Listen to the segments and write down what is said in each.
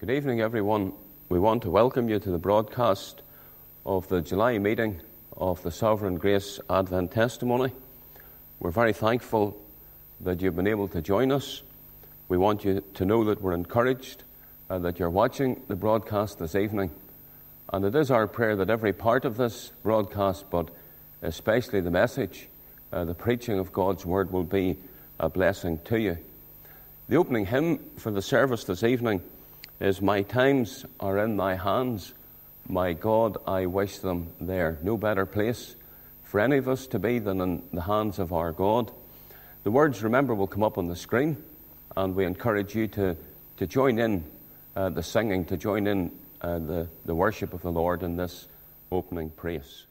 Good evening, everyone. We want to welcome you to the broadcast of the July meeting of the Sovereign Grace Advent Testimony. We're very thankful that you've been able to join us. We want you to know that we're encouraged uh, that you're watching the broadcast this evening. And it is our prayer that every part of this broadcast, but especially the message, uh, the preaching of God's Word, will be a blessing to you. The opening hymn for the service this evening is My times are in thy hands. My God, I wish them there. No better place for any of us to be than in the hands of our God. The words, remember, will come up on the screen, and we encourage you to, to join in uh, the singing, to join in uh, the, the worship of the Lord in this opening praise.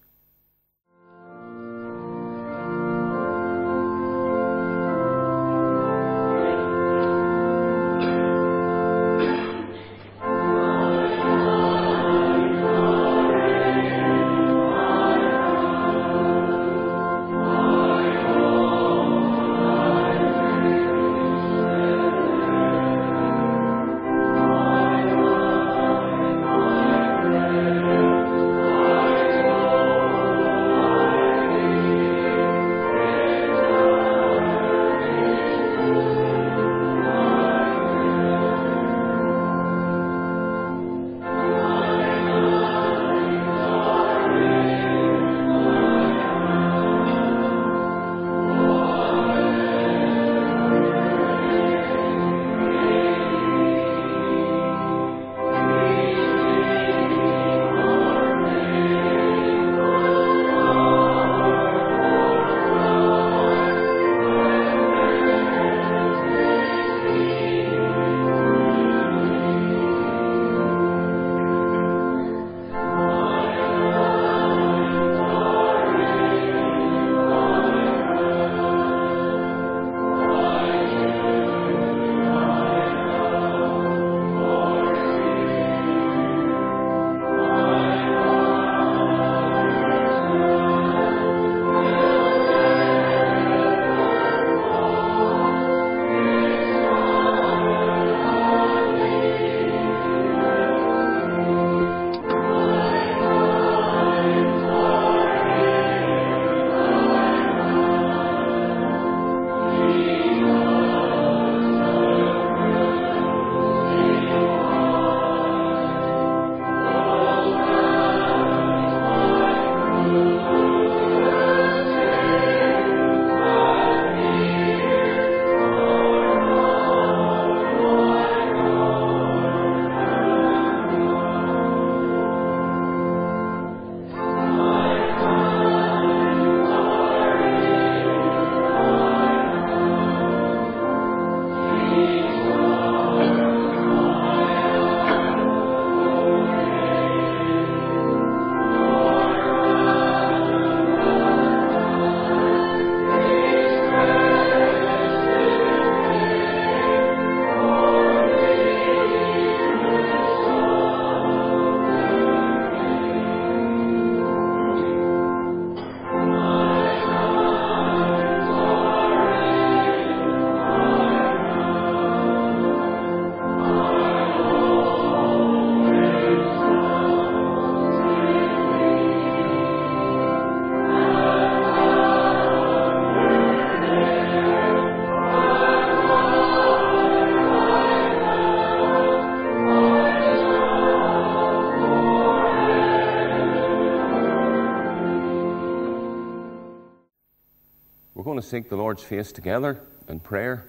Seek the Lord's face together in prayer.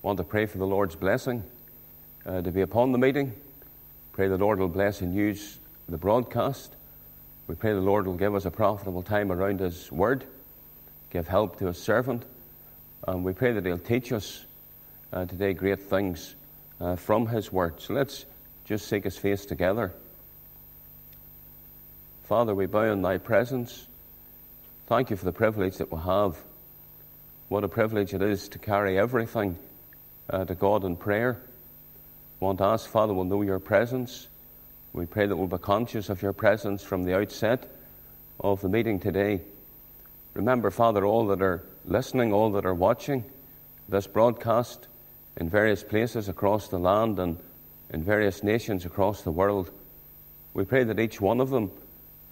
Want to pray for the Lord's blessing uh, to be upon the meeting. Pray the Lord will bless and use the broadcast. We pray the Lord will give us a profitable time around His Word, give help to His servant, and we pray that He'll teach us uh, today great things uh, from His Word. So let's just seek His face together. Father, we bow in Thy presence. Thank you for the privilege that we have what a privilege it is to carry everything uh, to God in prayer. We want to ask, Father, we'll know your presence. We pray that we'll be conscious of your presence from the outset of the meeting today. Remember, Father, all that are listening, all that are watching this broadcast in various places across the land and in various nations across the world. We pray that each one of them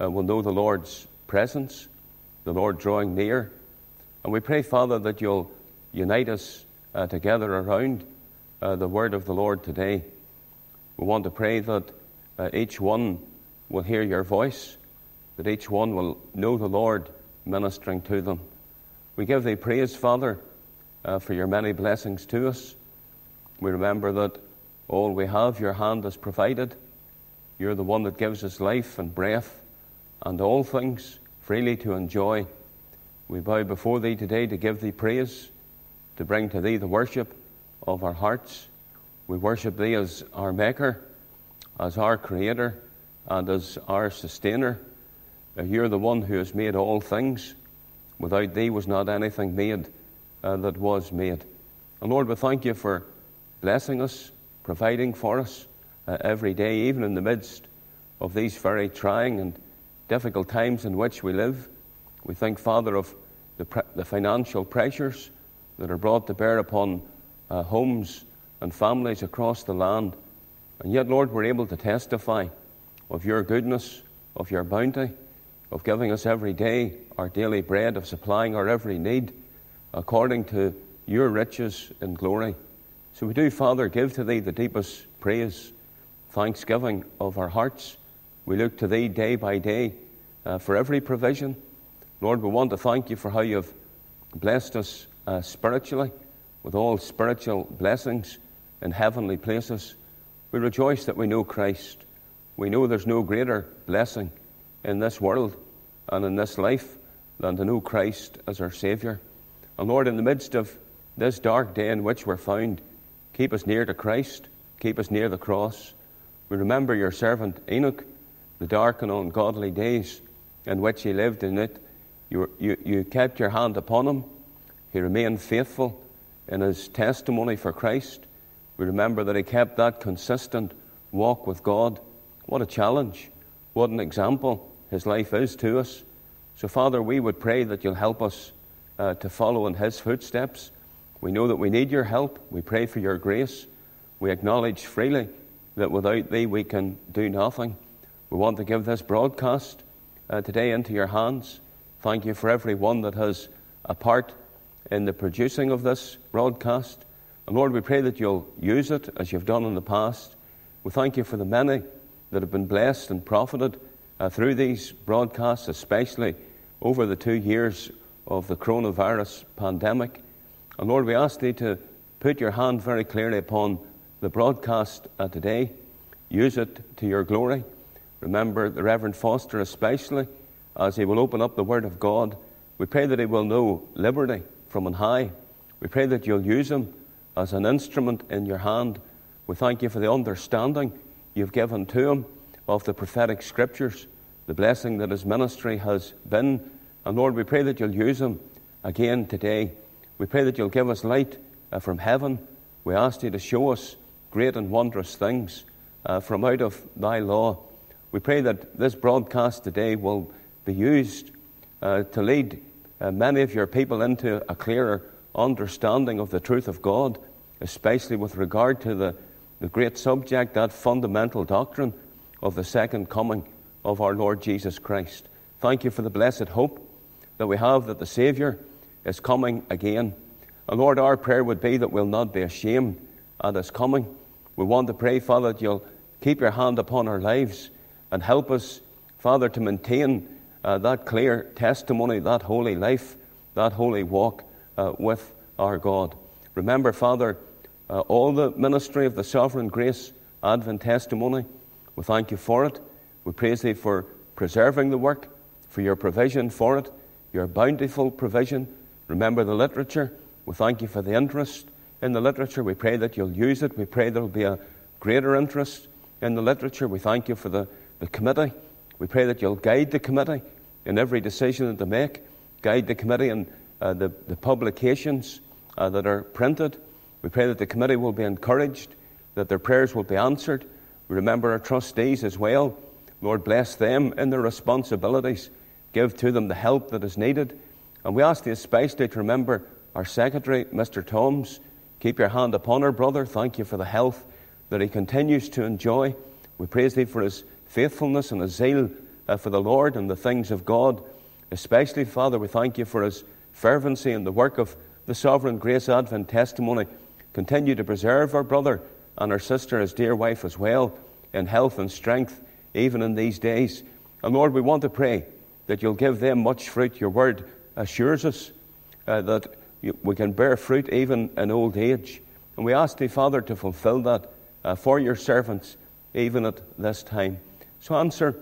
uh, will know the Lord's presence, the Lord drawing near. And we pray, Father, that you'll unite us uh, together around uh, the word of the Lord today. We want to pray that uh, each one will hear your voice, that each one will know the Lord ministering to them. We give thee praise, Father, uh, for your many blessings to us. We remember that all we have, your hand has provided. You're the one that gives us life and breath and all things freely to enjoy. We bow before thee today to give thee praise, to bring to thee the worship of our hearts. We worship thee as our Maker, as our Creator, and as our Sustainer. You're the one who has made all things. Without thee was not anything made uh, that was made. And Lord, we thank you for blessing us, providing for us uh, every day, even in the midst of these very trying and difficult times in which we live. We think, Father, of the, pre- the financial pressures that are brought to bear upon uh, homes and families across the land. And yet, Lord, we're able to testify of your goodness, of your bounty, of giving us every day our daily bread, of supplying our every need according to your riches in glory. So we do, Father, give to Thee the deepest praise, thanksgiving of our hearts. We look to Thee day by day uh, for every provision. Lord, we want to thank You for how You've blessed us uh, spiritually with all spiritual blessings in heavenly places. We rejoice that we know Christ. We know there's no greater blessing in this world and in this life than to know Christ as our Saviour. And Lord, in the midst of this dark day in which we're found, keep us near to Christ, keep us near the cross. We remember your servant Enoch, the dark and ungodly days in which he lived in it. You, you, you kept your hand upon him. He remained faithful in his testimony for Christ. We remember that he kept that consistent walk with God. What a challenge. What an example his life is to us. So, Father, we would pray that you'll help us uh, to follow in his footsteps. We know that we need your help. We pray for your grace. We acknowledge freely that without thee we can do nothing. We want to give this broadcast uh, today into your hands. Thank you for every one that has a part in the producing of this broadcast. And Lord, we pray that you'll use it as you've done in the past. We thank you for the many that have been blessed and profited uh, through these broadcasts, especially over the two years of the coronavirus pandemic. And Lord, we ask Thee to put your hand very clearly upon the broadcast uh, today. Use it to your glory. Remember the Reverend Foster, especially, as he will open up the Word of God. We pray that he will know liberty from on high. We pray that you'll use him as an instrument in your hand. We thank you for the understanding you've given to him of the prophetic scriptures, the blessing that his ministry has been. And Lord, we pray that you'll use him again today. We pray that you'll give us light uh, from heaven. We ask you to show us great and wondrous things uh, from out of thy law. We pray that this broadcast today will be used uh, to lead uh, many of your people into a clearer understanding of the truth of God, especially with regard to the, the great subject, that fundamental doctrine of the second coming of our Lord Jesus Christ. Thank you for the blessed hope that we have that the Saviour is coming again. And Lord, our prayer would be that we'll not be ashamed at His coming. We want to pray, Father, that you'll keep your hand upon our lives and help us, Father, to maintain uh, that clear testimony, that holy life, that holy walk uh, with our God. Remember, Father, uh, all the ministry of the sovereign grace Advent testimony. We thank you for it. We praise thee for preserving the work, for your provision for it, your bountiful provision. Remember the literature. We thank you for the interest in the literature. We pray that you'll use it. We pray there will be a greater interest in the literature. We thank you for the, the committee. We pray that you'll guide the committee in every decision that they make, guide the committee in uh, the, the publications uh, that are printed. We pray that the committee will be encouraged, that their prayers will be answered. We remember our trustees as well. Lord, bless them in their responsibilities. Give to them the help that is needed. And we ask the especially to remember our secretary, Mr. Toms. Keep your hand upon our brother. Thank you for the health that he continues to enjoy. We praise thee for his faithfulness and a zeal uh, for the Lord and the things of God. Especially, Father, we thank you for his fervency and the work of the Sovereign Grace Advent testimony. Continue to preserve our brother and our sister, his dear wife, as well, in health and strength, even in these days. And Lord, we want to pray that you'll give them much fruit. Your word assures us uh, that we can bear fruit even in old age. And we ask thee, Father, to fulfill that uh, for your servants, even at this time. So answer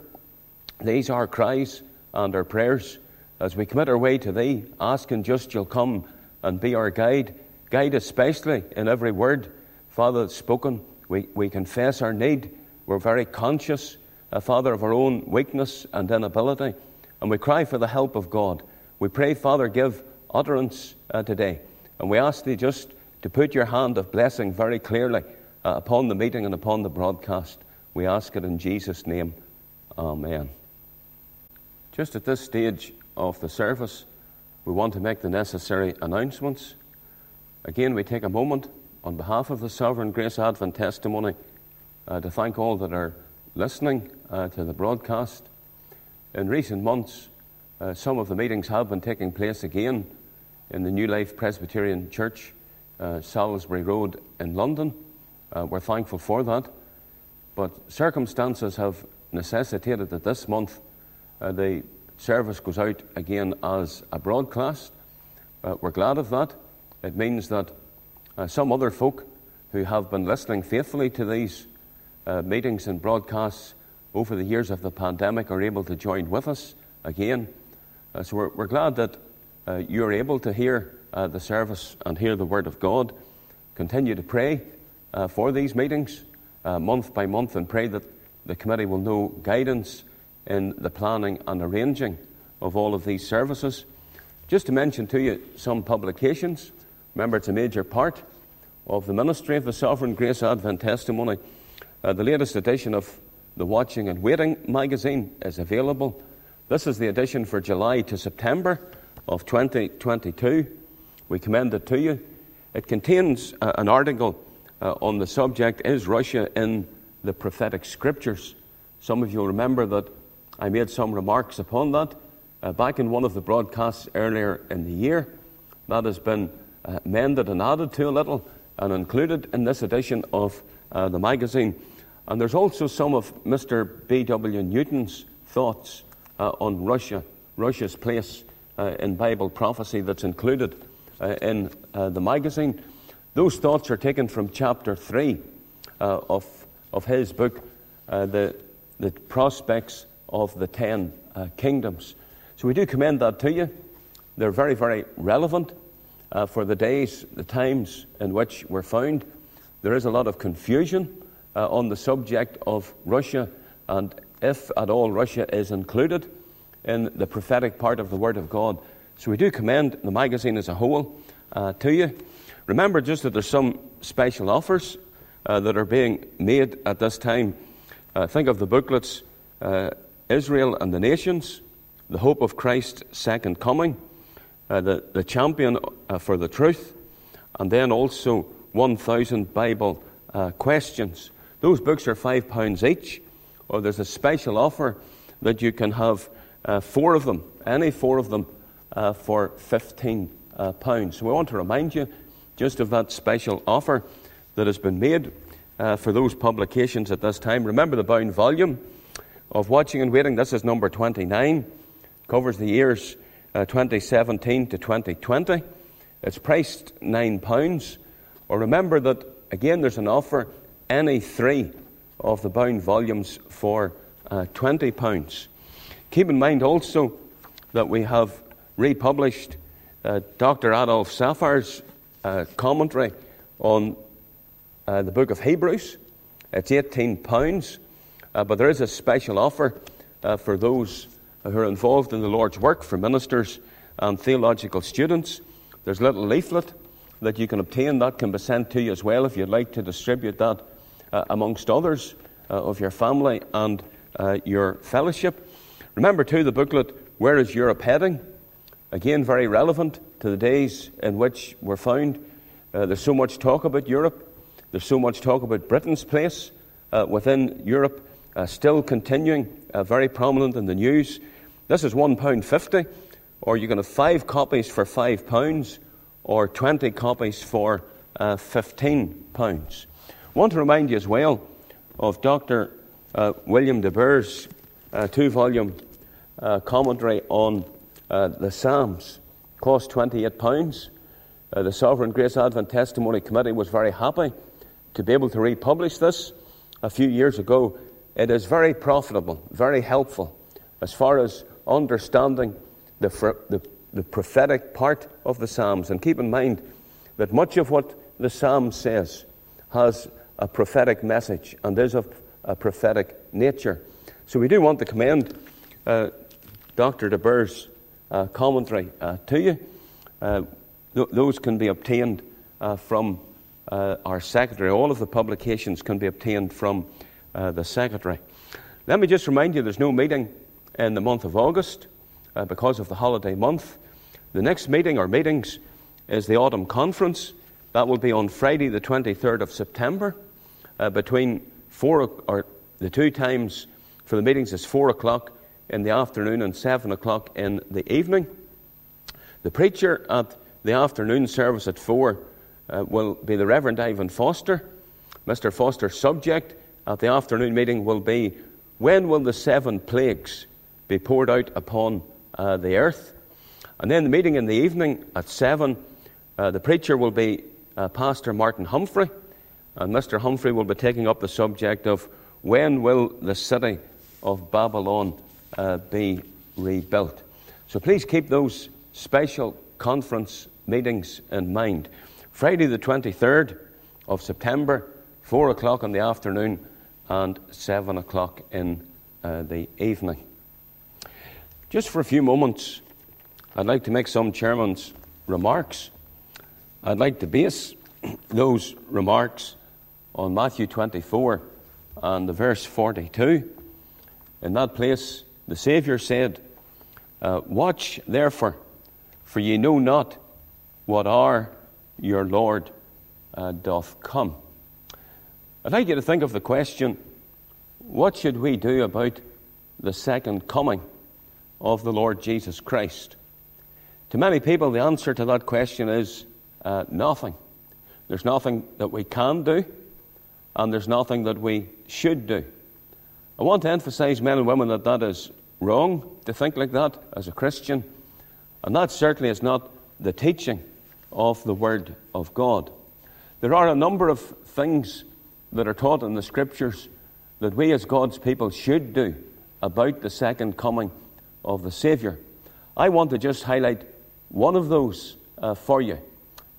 these our cries and our prayers as we commit our way to thee, asking just you'll come and be our guide. Guide especially in every word, Father, that's spoken. We, we confess our need. We're very conscious, uh, Father, of our own weakness and inability. And we cry for the help of God. We pray, Father, give utterance uh, today. And we ask thee just to put your hand of blessing very clearly uh, upon the meeting and upon the broadcast. We ask it in Jesus' name. Amen. Just at this stage of the service, we want to make the necessary announcements. Again, we take a moment on behalf of the Sovereign Grace Advent testimony uh, to thank all that are listening uh, to the broadcast. In recent months, uh, some of the meetings have been taking place again in the New Life Presbyterian Church, uh, Salisbury Road in London. Uh, we're thankful for that. But circumstances have necessitated that this month uh, the service goes out again as a broadcast. Uh, we're glad of that. It means that uh, some other folk who have been listening faithfully to these uh, meetings and broadcasts over the years of the pandemic are able to join with us again. Uh, so we're, we're, glad that uh, you're able to hear the service and hear the Word of God. Continue to pray for these meetings month by month and pray that the committee will know guidance in the planning and arranging of all of these services. Just to mention to you some publications. Remember, it's a major part of the ministry of the Sovereign Grace Advent Testimony. Uh, the latest edition of the Watching and Waiting magazine is available. This is the edition for July to September of 2022. We commend it to you. It contains uh, an article uh, on the subject Is Russia in the Prophetic Scriptures? Some of you remember that I made some remarks upon that uh, back in one of the broadcasts earlier in the year. That has been uh, mended and added to a little and included in this edition of uh, the magazine. And there's also some of Mr. B.W. Newton's thoughts uh, on Russia, Russia's place uh, in Bible prophecy that's included in the magazine. Those thoughts are taken from chapter 3 of, of his book, the, the Prospects of the ten uh, kingdoms. So we do commend that to you. They're very, very relevant uh, for the days, the times in which we're found. There is a lot of confusion uh, on the subject of Russia, and if at all Russia is included in the prophetic part of the Word of God. So we do commend the magazine as a whole uh, to you. Remember just that there's some special offers uh, that are being made at this time. Uh, think of the booklets Israel and the nations, the hope of Christ's second coming, uh, the, the champion uh, for the truth, and then also 1,000 Bible uh, questions. Those books are £5 each, or there's a special offer that you can have uh, four of them, any four of them, uh, for £15. Uh, so we want to remind you just of that special offer that has been made for those publications at this time. Remember the bound volume of Watching and Waiting. This is number 29, covers the years uh, 2017 to 2020. It's priced £9. Or remember that, again, there's an offer, any three of the bound volumes for uh, £20. Keep in mind also that we have republished uh, Dr. Adolph Saphir's commentary on uh, the book of Hebrews. It's £18. Uh, but there is a special offer uh, for those who are involved in the Lord's work, for ministers and theological students. There's a little leaflet that you can obtain that can be sent to you as well if you'd like to distribute that uh, amongst others uh, of your family and uh, your fellowship. Remember, too, the booklet, Where is Europe Heading? Again, very relevant to the days in which we're found. Uh, there's so much talk about Europe. There's so much talk about Britain's place uh, within Europe, uh, still continuing, uh, very prominent in the news. This is £1.50, or you can have five copies for £5, or 20 copies for uh, £15. I want to remind you as well of Dr. Uh, William de uh, two volume commentary on the Psalms. Cost £28. the Sovereign Grace Advent Testimony Committee was very happy to be able to republish this a few years ago. It is very profitable, very helpful as far as understanding the, the, the prophetic part of the Psalms. And keep in mind that much of what the Psalm says has a prophetic message and is of a prophetic nature. So we do want to commend uh, Dr. De uh, commentary uh, to you. Uh, th- those can be obtained uh, from uh, our secretary. All of the publications can be obtained from the secretary. Let me just remind you there's no meeting in the month of August because of the holiday month. The next meeting or meetings is the autumn conference. That will be on Friday, the 23rd of September, uh, between four or the two times for the meetings is four o'clock in the afternoon and seven o'clock in the evening. The preacher at the afternoon service at four uh, will be the Reverend Ivan Foster. Mr. Foster's subject at the afternoon meeting will be When will the seven plagues be poured out upon uh, the earth? And then the meeting in the evening at seven, uh, the preacher will be uh, Pastor Martin Humphrey, and Mr. Humphrey will be taking up the subject of when will the city of Babylon uh, be rebuilt. So please keep those special conference meetings in mind. Friday, the 23rd of September, 4 o'clock in the afternoon and 7 o'clock in uh, the evening. Just for a few moments, I'd like to make some chairman's remarks. I'd like to base those remarks on Matthew 24 and the verse 42. In that place, the Saviour said, uh, Watch therefore, for ye know not what hour your Lord uh, doth come. I'd like you to think of the question what should we do about the second coming of the Lord Jesus Christ? To many people, the answer to that question is uh, nothing. There's nothing that we can do, and there's nothing that we should do. I want to emphasize, men and women, that that is wrong to think like that as a Christian, and that certainly is not the teaching of the Word of God. There are a number of things that are taught in the Scriptures that we as God's people should do about the second coming of the Saviour. I want to just highlight one of those uh, for you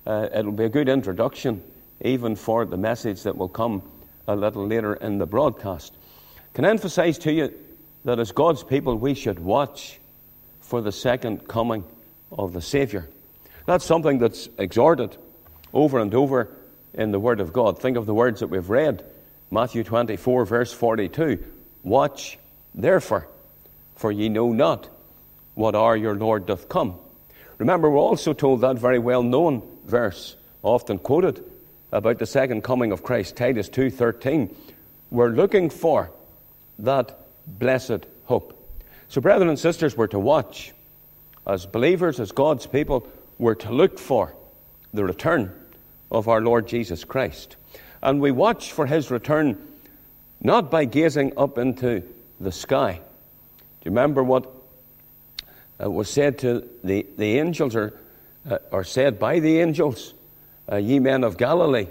uh, it'll be a good introduction, even for the message that will come a little later in the broadcast. Can emphasize to you that as God's people, we should watch for the second coming of the Saviour. That's something that's exhorted over and over in the Word of God. Think of the words that we've read Matthew 24, verse 42. Watch, therefore, for ye know not what hour your Lord doth come. Remember, we're also told that very well known verse, often quoted about the second coming of Christ, Titus 2:13. We're looking for that blessed hope. So, brethren and sisters, we're to watch. As believers, as God's people, we're to look for the return of our Lord Jesus Christ. And we watch for his return not by gazing up into the sky. Do you remember what uh, was said to the, the angels or uh, are said by the angels, uh, Ye men of Galilee,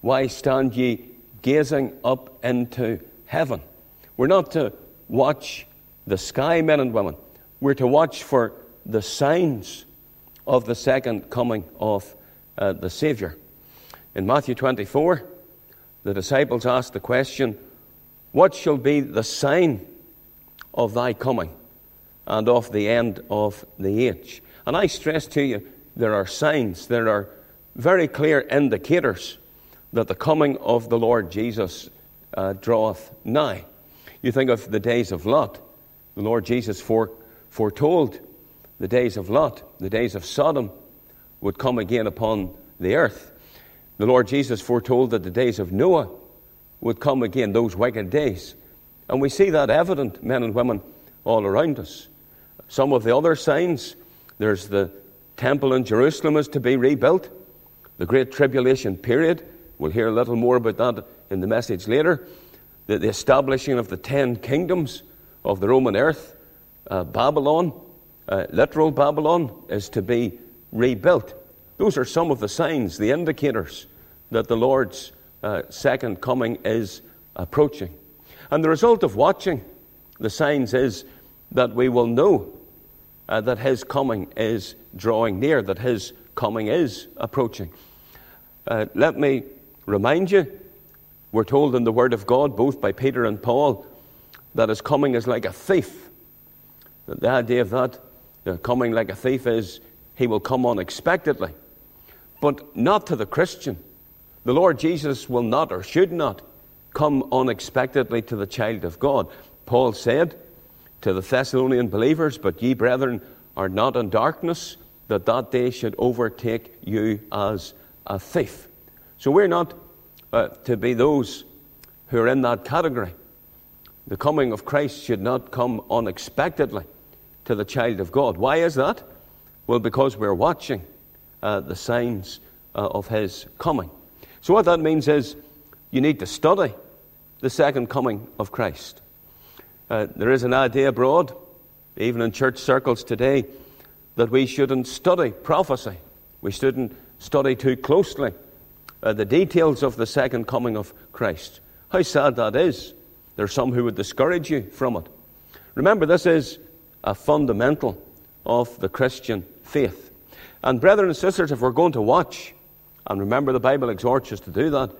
why stand ye gazing up into heaven? We're not to watch the sky, men and women. We're to watch for the signs of the second coming of uh, the Saviour. In Matthew 24, the disciples asked the question, What shall be the sign of thy coming and of the end of the age? And I stress to you, there are signs, there are very clear indicators that the coming of the Lord Jesus uh, draweth nigh. You think of the days of Lot. The Lord Jesus fore, foretold the days of Lot, the days of Sodom would come again upon the earth. The Lord Jesus foretold that the days of Noah would come again, those wicked days. And we see that evident, men and women, all around us. Some of the other signs there's the temple in Jerusalem is to be rebuilt, the Great Tribulation period. We'll hear a little more about that in the message later. The, the establishing of the ten kingdoms of the Roman earth, uh, Babylon, uh, literal Babylon, is to be rebuilt. Those are some of the signs, the indicators that the Lord's uh, second coming is approaching. And the result of watching the signs is that we will know uh, that His coming is drawing near, that His coming is approaching. Uh, let me remind you, we're told in the Word of God, both by Peter and Paul, that His coming is like a thief. The idea of that, uh, coming like a thief, is He will come unexpectedly. But not to the Christian. The Lord Jesus will not or should not come unexpectedly to the child of God. Paul said to the Thessalonian believers, But ye, brethren, are not in darkness, that that day should overtake you as a thief. So we're not uh, to be those who are in that category. The coming of Christ should not come unexpectedly to the child of God. Why is that? Well, because we're watching uh, the signs uh, of his coming. So, what that means is you need to study the second coming of Christ. Uh, there is an idea abroad, even in church circles today, that we shouldn't study prophecy. We shouldn't study too closely uh, the details of the second coming of Christ. How sad that is. There are some who would discourage you from it. Remember, this is a fundamental of the Christian faith. And, brethren and sisters, if we're going to watch and remember, the Bible exhorts us to do that.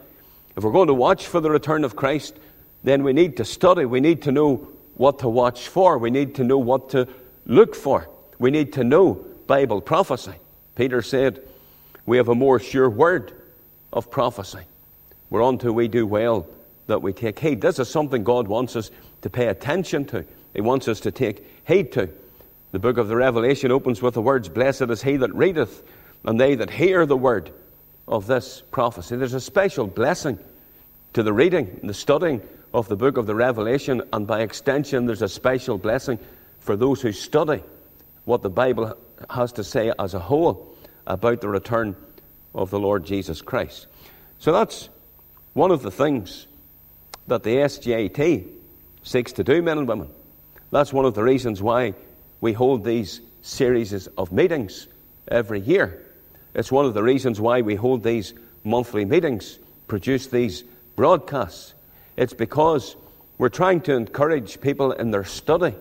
If we're going to watch for the return of Christ, then we need to study. We need to know what to watch for. We need to know what to look for. We need to know Bible prophecy. Peter said, We have a more sure word of prophecy, whereunto we do well that we take heed. This is something God wants us to pay attention to, He wants us to take heed to. The book of the Revelation opens with the words, Blessed is he that readeth, and they that hear the word of this prophecy. There's a special blessing to the reading and the studying of the book of the Revelation, and by extension, there's a special blessing for those who study what the Bible has to say as a whole about the return of the Lord Jesus Christ. So that's one of the things that the SGAT seeks to do, men and women. That's one of the reasons why we hold these series of meetings every year. It's one of the reasons why we hold these monthly meetings, produce these broadcasts. It's because we're trying to encourage people in their study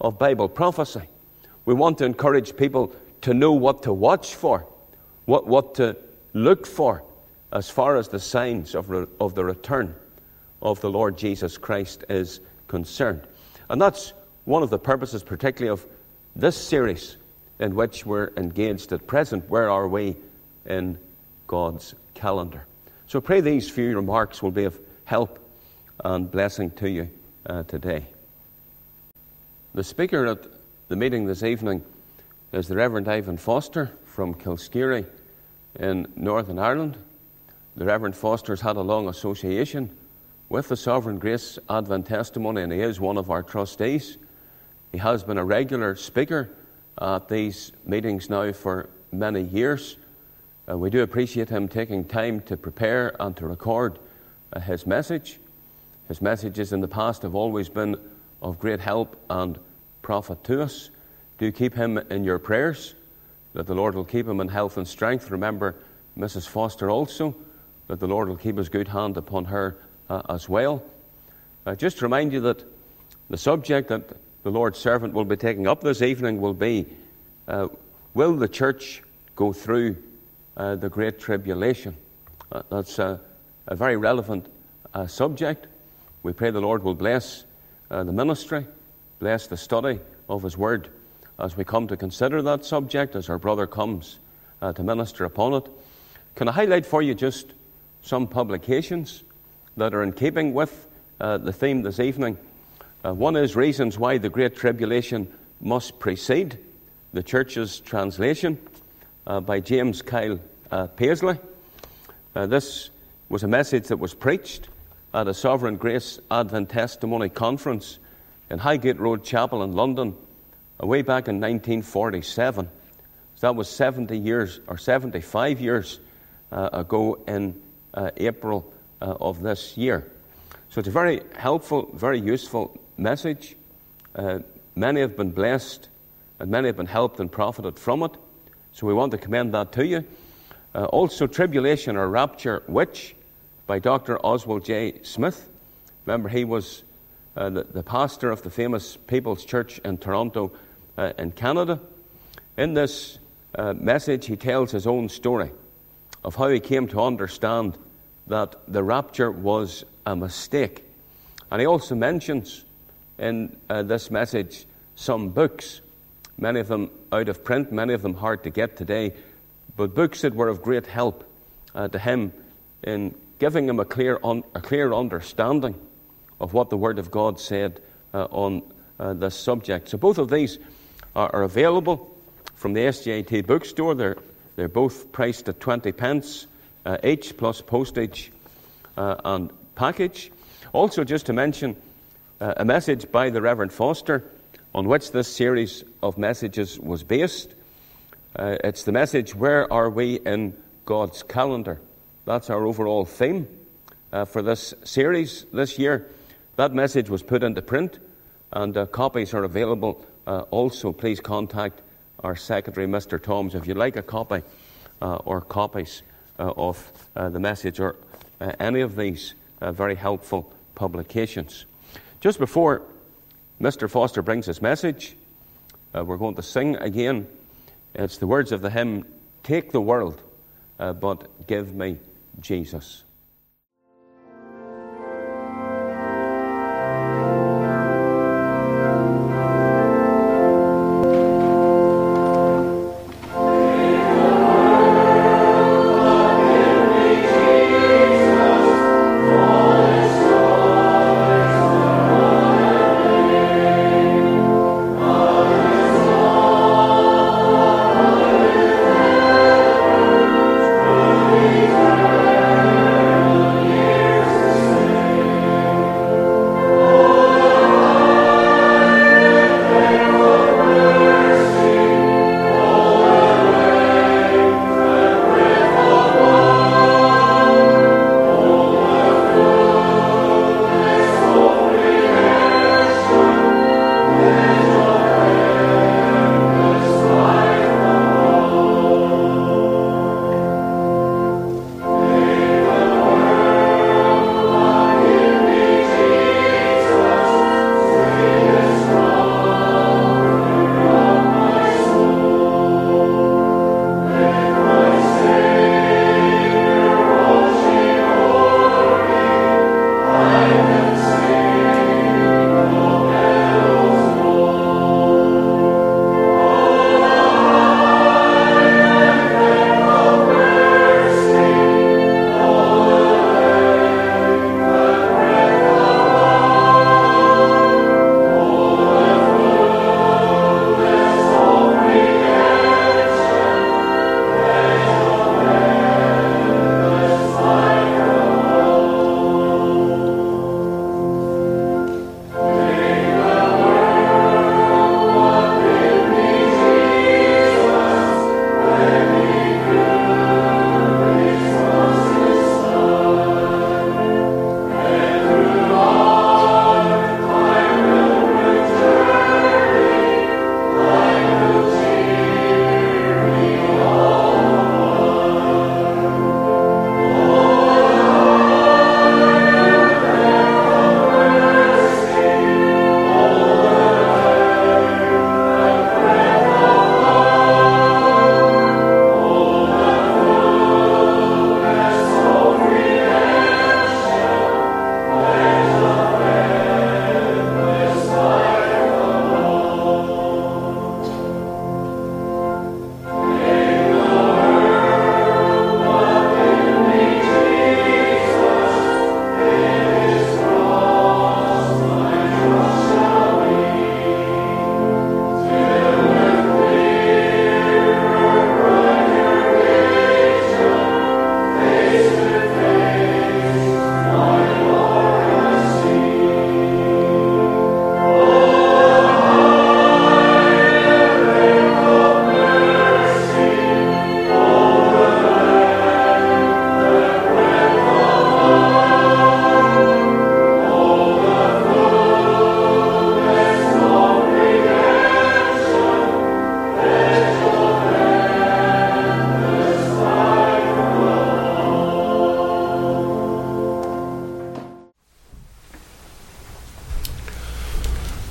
of Bible prophecy. We want to encourage people to know what to watch for, what, what to look for as far as the signs of, re, of the return of the Lord Jesus Christ is concerned. And that's one of the purposes, particularly of this series in which we're engaged at present. Where are we in God's calendar? So pray these few remarks will be of help and blessing to you uh, today. The speaker at the meeting this evening is the Reverend Ivan Foster from Kilskeary in Northern Ireland. The Reverend Foster's had a long association with the Sovereign Grace Advent Testimony, and he is one of our trustees. He has been a regular speaker at these meetings now for many years. Uh, we do appreciate him taking time to prepare and to record uh, his message. His messages in the past have always been of great help and profit to us. Do keep him in your prayers, that the Lord will keep him in health and strength. Remember Mrs. Foster also, that the Lord will keep his good hand upon her uh, as well. Uh, just to remind you that the subject that the Lord's servant will be taking up this evening will be uh, Will the church go through uh, the Great Tribulation? Uh, that's a very relevant uh, subject. We pray the Lord will bless uh, the ministry, bless the study of His Word as we come to consider that subject, as our brother comes uh, to minister upon it. Can I highlight for you just some publications that are in keeping with the theme this evening? Uh, one is reasons why the Great Tribulation must precede the church's translation uh, by James Kyle uh, Paisley. Uh, this was a message that was preached at a Sovereign Grace Advent Testimony Conference in Highgate Road Chapel in London uh, way back in 1947. So that was 70 years or 75 years uh, ago in uh, April uh, of this year. So it's a very helpful, very useful message. Uh, many have been blessed and many have been helped and profited from it. So we want to commend that to you. Uh, also, Tribulation or Rapture Which by Dr. Oswald J. Smith. Remember, he was uh, the, the, pastor of the famous People's Church in Toronto, uh, in Canada. In this uh, message, he tells his own story of how he came to understand that the rapture was a mistake. And he also mentions in uh, this message some books, many of them out of print, many of them hard to get today, but books that were of great help uh, to him in giving him a clear, un- a clear understanding of what the Word of God said uh, on uh, this subject. So both of these are, are, available from the SGAT bookstore. They're, they're both priced at 20 pence uh, each, plus postage uh, and package. Also, just to mention uh, a message by the Reverend Foster on which this series of messages was based. Uh, it's the message, Where Are We in God's Calendar? That's our overall theme uh, for this series this year. That message was put into print, and uh, copies are available. Uh, also, please contact our secretary, Mr. Toms, if you'd like a copy uh, or copies uh, of the message or any of these very helpful publications. Just before Mr. Foster brings his message, we're going to sing again. It's the words of the hymn, Take the World, but give me Jesus.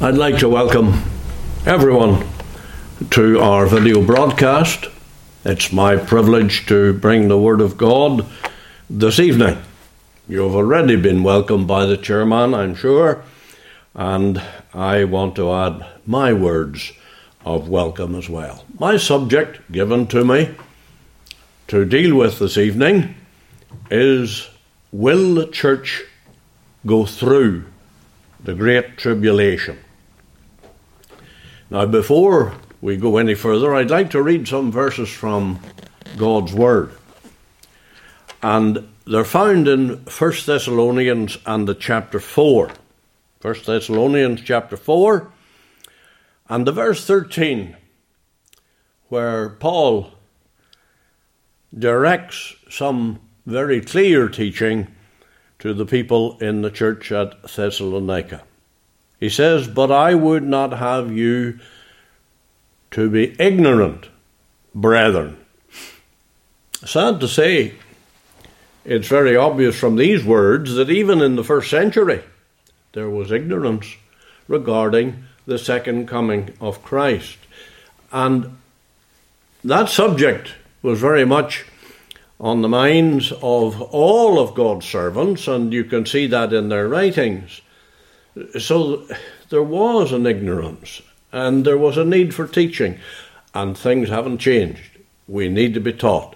I'd like to welcome everyone to our video broadcast. It's my privilege to bring the Word of God this evening. You've already been welcomed by the chairman, I'm sure, and I want to add my words of welcome as well. My subject given to me to deal with this evening is Will the church go through the Great Tribulation? Now, before we go any further, I'd like to read some verses from God's Word. And they're found in 1 Thessalonians and the chapter 4. 1 Thessalonians chapter 4 and the verse 13, where Paul directs some very clear teaching to the people in the church at Thessalonica. He says, But I would not have you to be ignorant, brethren. Sad to say, it's very obvious from these words that even in the first century there was ignorance regarding the second coming of Christ. And that subject was very much on the minds of all of God's servants, and you can see that in their writings. So there was an ignorance, and there was a need for teaching, and things haven't changed. We need to be taught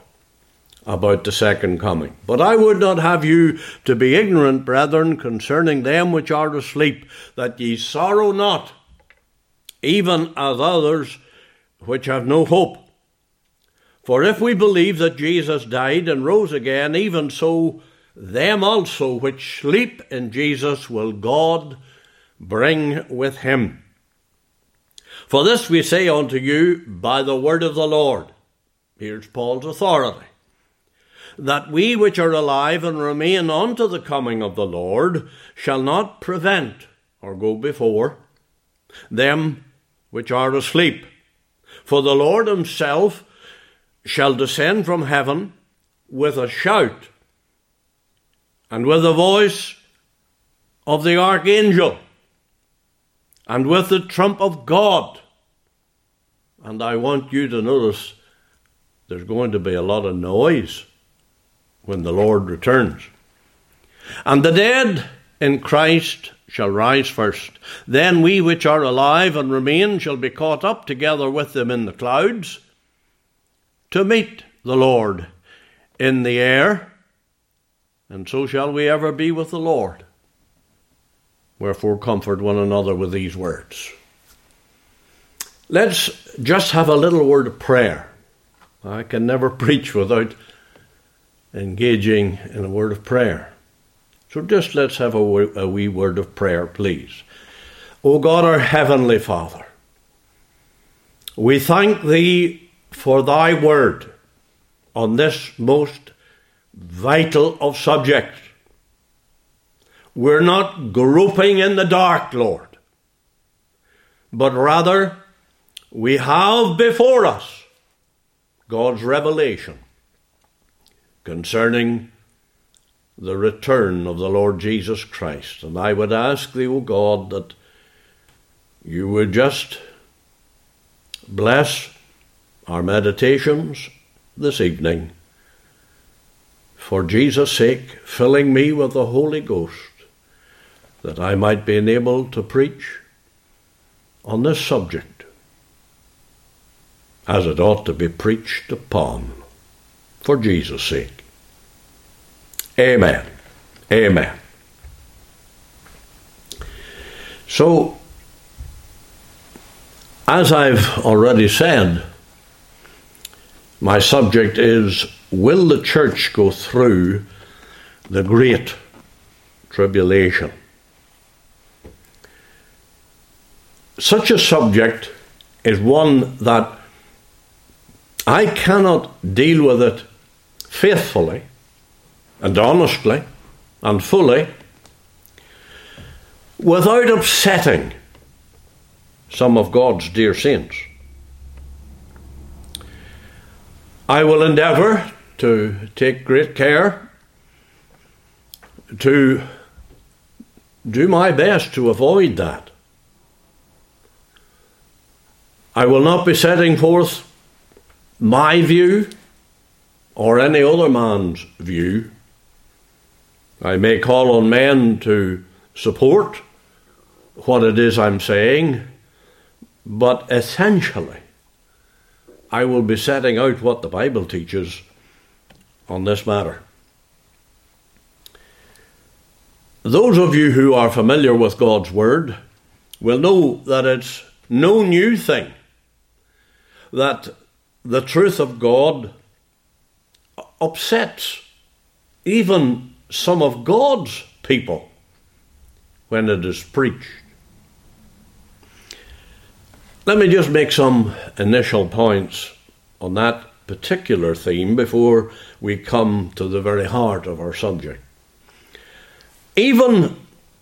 about the second coming. But I would not have you to be ignorant, brethren, concerning them which are asleep, that ye sorrow not, even as others which have no hope. For if we believe that Jesus died and rose again, even so them also which sleep in Jesus will God bring with him. For this we say unto you by the word of the Lord. Here's Paul's authority. That we which are alive and remain unto the coming of the Lord shall not prevent or go before them which are asleep. For the Lord himself shall descend from heaven with a shout and with the voice of the archangel and with the trump of God. And I want you to notice there's going to be a lot of noise when the Lord returns. And the dead in Christ shall rise first. Then we which are alive and remain shall be caught up together with them in the clouds to meet the Lord in the air, and so shall we ever be with the Lord. Wherefore, comfort one another with these words. Let's just have a little word of prayer. I can never preach without engaging in a word of prayer. So just let's have a, wee word of prayer, please. O God, our Heavenly Father, we thank Thee for thy word on this most vital of subjects. We're not groping in the dark, Lord, but rather we have before us God's revelation concerning the return of the Lord Jesus Christ. And I would ask thee, O God, that you would just bless our meditations this evening. For Jesus' sake, filling me with the Holy Ghost, that I might be enabled to preach on this subject as it ought to be preached upon, for Jesus' sake. Amen. Amen. So, as I've already said, my subject is Will the church go through the great tribulation? Such a subject is one that I cannot deal with it faithfully and honestly and fully without upsetting some of God's dear saints. I will endeavour to take great care to do my best to avoid that. I will not be setting forth my view or any other man's view. I may call on men to support what it is I'm saying, but essentially, I will be setting out what the Bible teaches on this matter. Those of you who are familiar with God's Word will know that it's no new thing that the truth of God upsets even some of God's people when it is preached. Let me just make some initial points on that particular theme before we come to the very heart of our subject. Even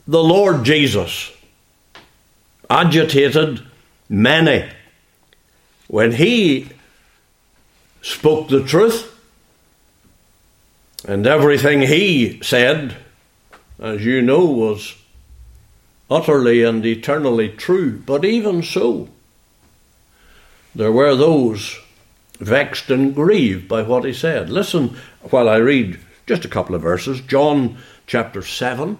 the Lord Jesus agitated many when he spoke the truth and everything he said, as you know, was utterly and eternally true. But even so, there were those vexed and grieved by what he said. Listen while I read just a couple of verses. John chapter 7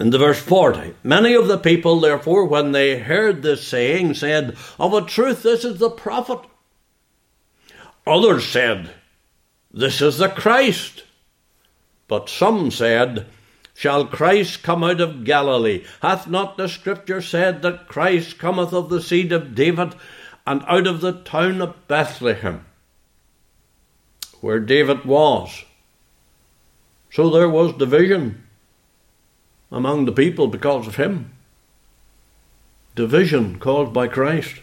in the verse 40, many of the people, therefore, when they heard this saying, said, Of a truth, this is the prophet. Others said, This is the Christ. But some said, Shall Christ come out of Galilee? Hath not the Scripture said that Christ cometh of the seed of David and out of the town of Bethlehem, where David was? So there was division among the people because of him. Division caused by Christ.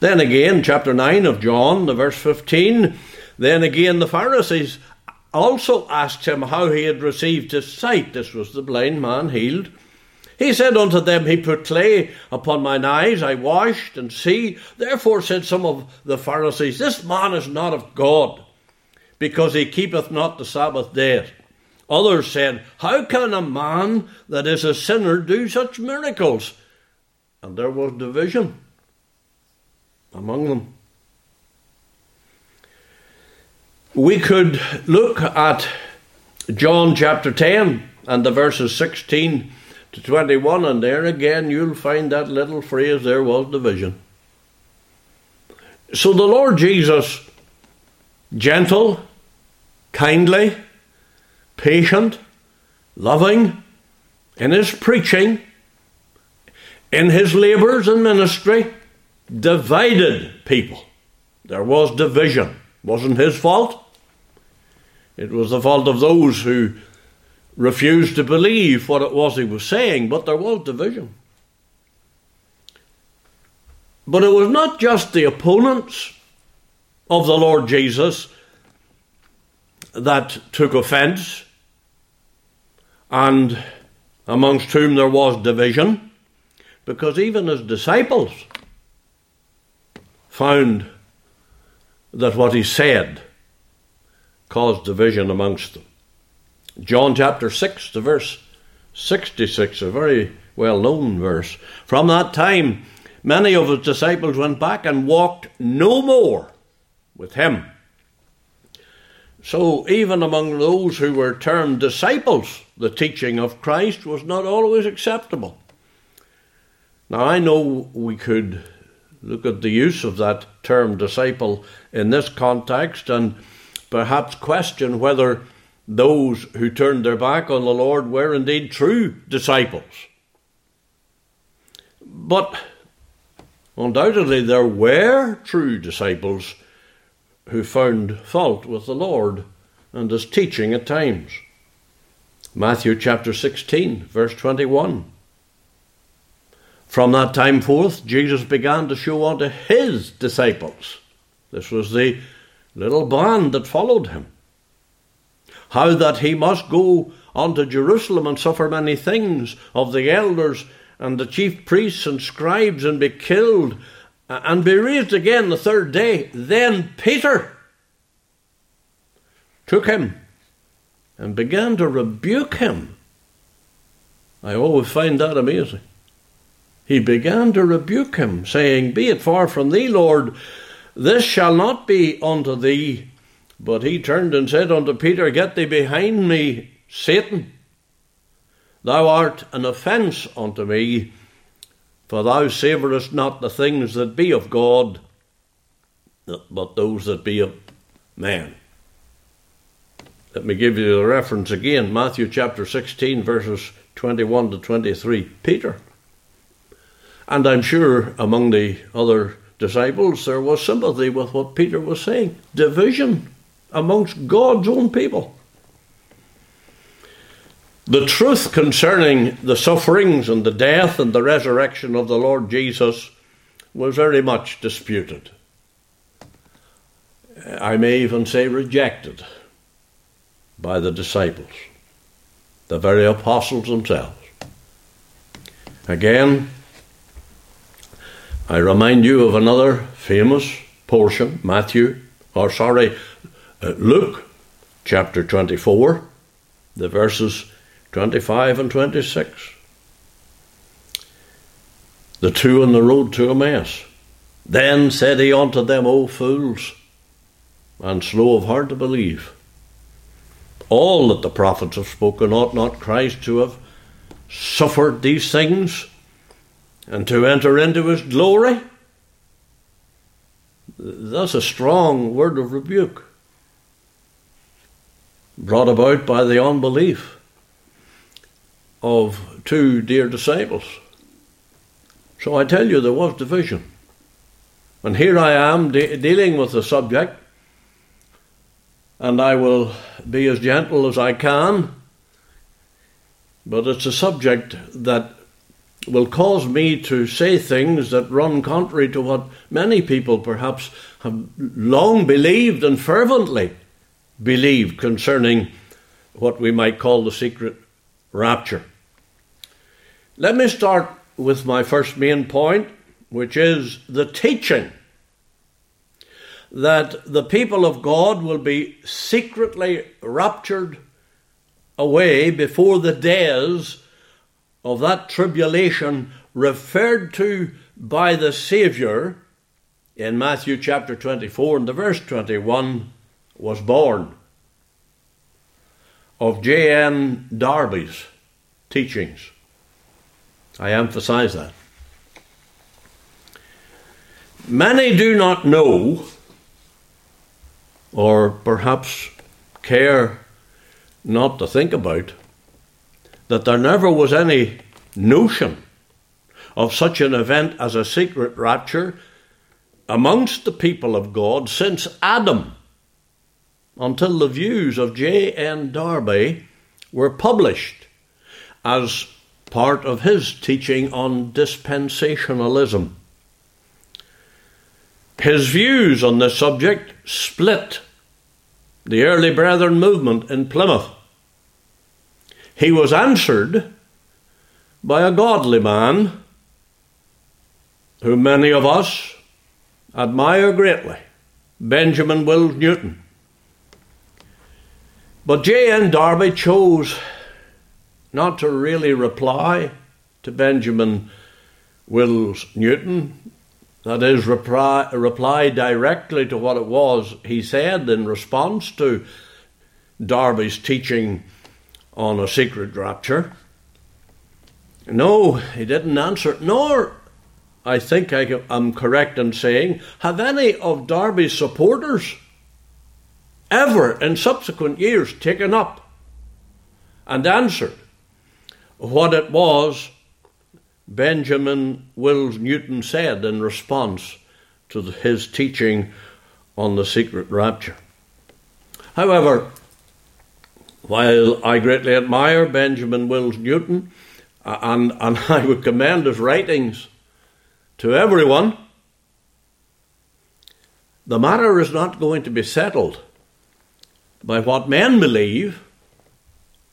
Then again, chapter 9 of John, the verse 15, then again the Pharisees also asked him how he had received his sight. This was the blind man healed. He said unto them, He put clay upon mine eyes, I washed, and see. Therefore said some of the Pharisees, This man is not of God, because he keepeth not the Sabbath day. Others said, How can a man that is a sinner do such miracles? And there was division among them. We could look at John chapter 10 and the verses 16 to 21, and there again you'll find that little phrase there was division. So the Lord Jesus, gentle, kindly, patient, loving in his preaching, in his labours and ministry, divided people. There was division. Wasn't his fault. It was the fault of those who refused to believe what it was he was saying, but there was division. But it was not just the opponents of the Lord Jesus that took offence and amongst whom there was division, because even his disciples found that what he said caused division amongst them. John chapter 6, the verse 66, a very well known verse. From that time, many of his disciples went back and walked no more with him. So, even among those who were termed disciples, the teaching of Christ was not always acceptable. Now, I know we could look at the use of that term disciple in this context and perhaps question whether those who turned their back on the Lord were indeed true disciples. But undoubtedly, there were true disciples who found fault with the Lord and his teaching at times. Matthew chapter 16, verse 21. From that time forth, Jesus began to show unto his disciples, this was the little band that followed him, how that he must go unto Jerusalem and suffer many things of the elders and the chief priests and scribes and be killed Uh, and be raised again the third day. Then Peter took him and began to rebuke him. I always find that amazing. he began to rebuke him, saying, Be it far from thee, Lord, this shall not be unto thee. But he turned and said unto Peter, Get thee behind me, Satan. Thou art an offence unto me, for thou savourest not the things that be of God, but those that be of man. Let me give you the reference again Matthew chapter 16, verses 21 to 23. Peter. And I'm sure among the other disciples there was sympathy with what Peter was saying division amongst God's own people. The truth concerning the sufferings and the death and the resurrection of the Lord Jesus was very much disputed. I may even say rejected by the disciples, the very apostles themselves. Again, I remind you of another famous portion, Matthew, or sorry, uh, Luke chapter 24, the verses 25 and 26. The two on the road to Emmaus. Then said he unto them, O fools, and slow of heart to believe all that the prophets have spoken, ought not Christ to have suffered these things and to enter into his glory? That's a strong word of rebuke brought about by the unbelief of two dear disciples. So I tell you, there was division. And here I am de- dealing with the subject and I will be as gentle as I can. But it's a subject that will cause me to say things that run contrary to what many people perhaps have long believed and fervently believed concerning what we might call the secret rapture. Let me start with my first main point, which is the teaching that the people of God will be secretly raptured away before the days of that tribulation referred to by the Saviour in Matthew chapter 24 and the verse 21 was born of J.N. Darby's teachings. I emphasize that. Many do not know or perhaps care not to think about, that there never was any notion of such an event as a secret rapture amongst the people of God since Adam until the views of J.N. Darby were published as part of his teaching on dispensationalism. His views on this subject split the early Brethren movement in Plymouth. He was answered by a godly man who many of us admire greatly, Benjamin Wills Newton. But J.N. Darby chose not to really reply to Benjamin Wills Newton, that is, reply, reply directly to what it was he said in response to Darby's teaching on a secret rapture. No, he didn't answer, nor, I think I am correct in saying, have any of Darby's supporters ever in subsequent years taken up and answered what it was Benjamin Wills Newton said in response to his teaching on the secret rapture. However, while I greatly admire Benjamin Wills Newton, uh, and, and I would commend his writings to everyone, the matter is not going to be settled by what men believe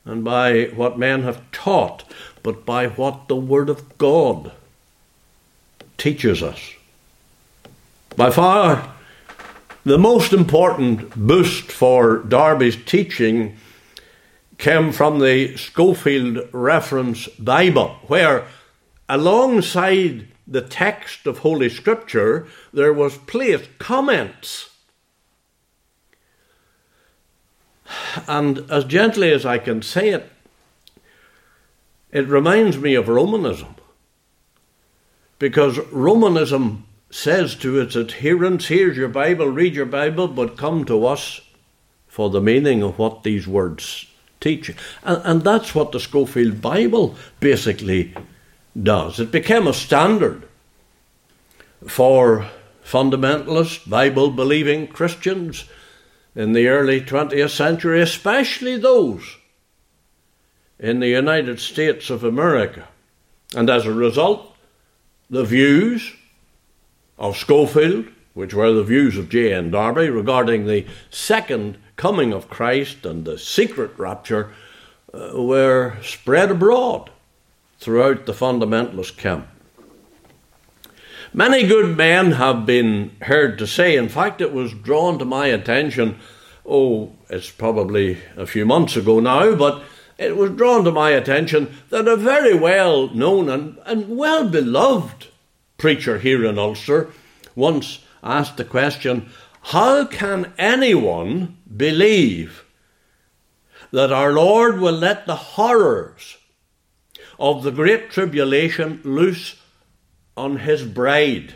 and by what men have taught but by what the Word of God teaches us. By far, the most important boost for Darby's teaching came from the Scofield Reference Bible, where alongside the text of Holy Scripture, there was placed comments. And as gently as I can say it, it reminds me of Romanism. Because Romanism says to its adherents, Here's your Bible, read your Bible, but come to us for the meaning of what these words teach. And, and that's what the Scofield Bible basically does. It became a standard for fundamentalist, Bible believing Christians in the early 20th century, especially those in the United States of America. And as a result, the views of Scofield, which were the views of J.N. Darby regarding the second coming of Christ and the secret rapture, uh, were spread abroad throughout the fundamentalist camp. Many good men have been heard to say, in fact, it was drawn to my attention, oh, it's probably a few months ago now, but it was drawn to my attention that a very well known and, and well beloved preacher here in Ulster once asked the question How can anyone believe that our Lord will let the horrors of the great tribulation loose on his bride.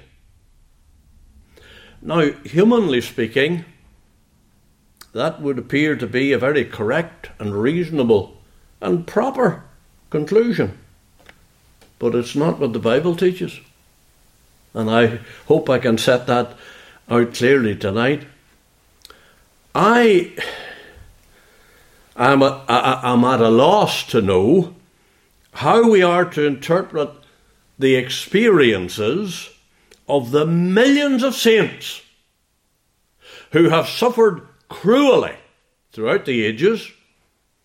Now, humanly speaking, that would appear to be a very correct and reasonable and proper conclusion. But it's not what the Bible teaches. And I hope I can set that out clearly tonight. I am, a, I, am at a loss to know how we are to interpret the experiences of the millions of saints who have suffered cruelly throughout the ages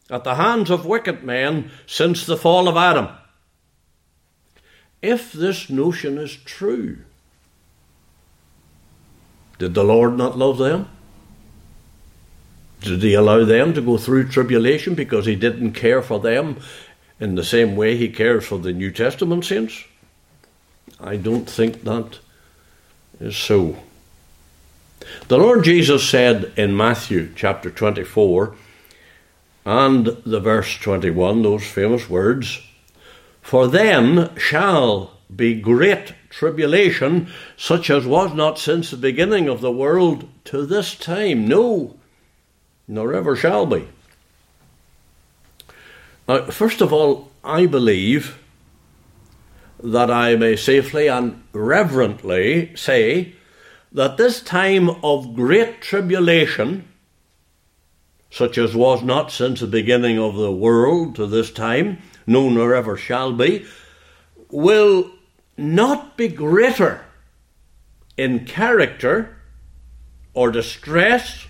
at the hands of wicked men since the fall of Adam. If this notion is true, did the Lord not love them? Did he allow them to go through tribulation because he didn't care for them in the same way he cares for the New Testament saints? I don't think that is so. The Lord Jesus said in Matthew chapter 24 and the verse 21, those famous words, For then shall be great tribulation, such as was not since the beginning of the world to this time, no, nor ever shall be. Now, first of all, I believe that I may safely and reverently say that this time of great tribulation, such as was not since the beginning of the world to this time, no nor ever shall be, will not be greater in character or distress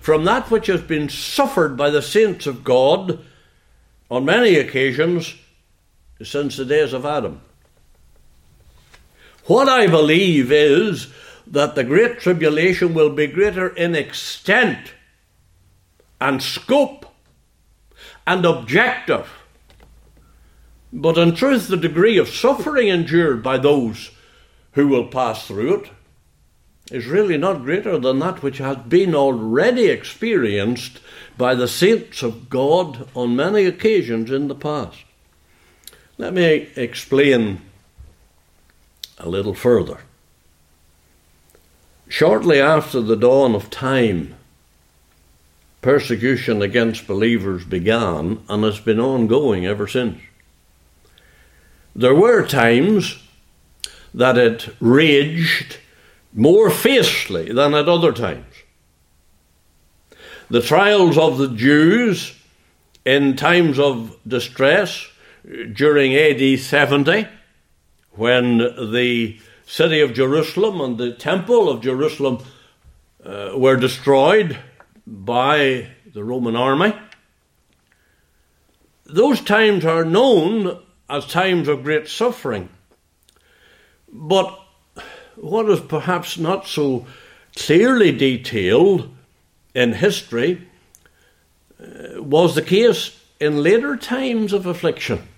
from that which has been suffered by the saints of God on many occasions since the days of Adam. What I believe is that the Great Tribulation will be greater in extent and scope and objective. But in truth, the degree of suffering endured by those who will pass through it is really not greater than that which has been already experienced by the saints of God on many occasions in the past. Let me explain a little further. Shortly after the dawn of time, persecution against believers began and has been ongoing ever since. There were times that it raged more fiercely than at other times. The trials of the Jews in times of distress during AD 70, when the city of Jerusalem and the temple of Jerusalem uh, were destroyed by the Roman army. Those times are known as times of great suffering. But what is perhaps not so clearly detailed in history uh, was the case in later times of affliction.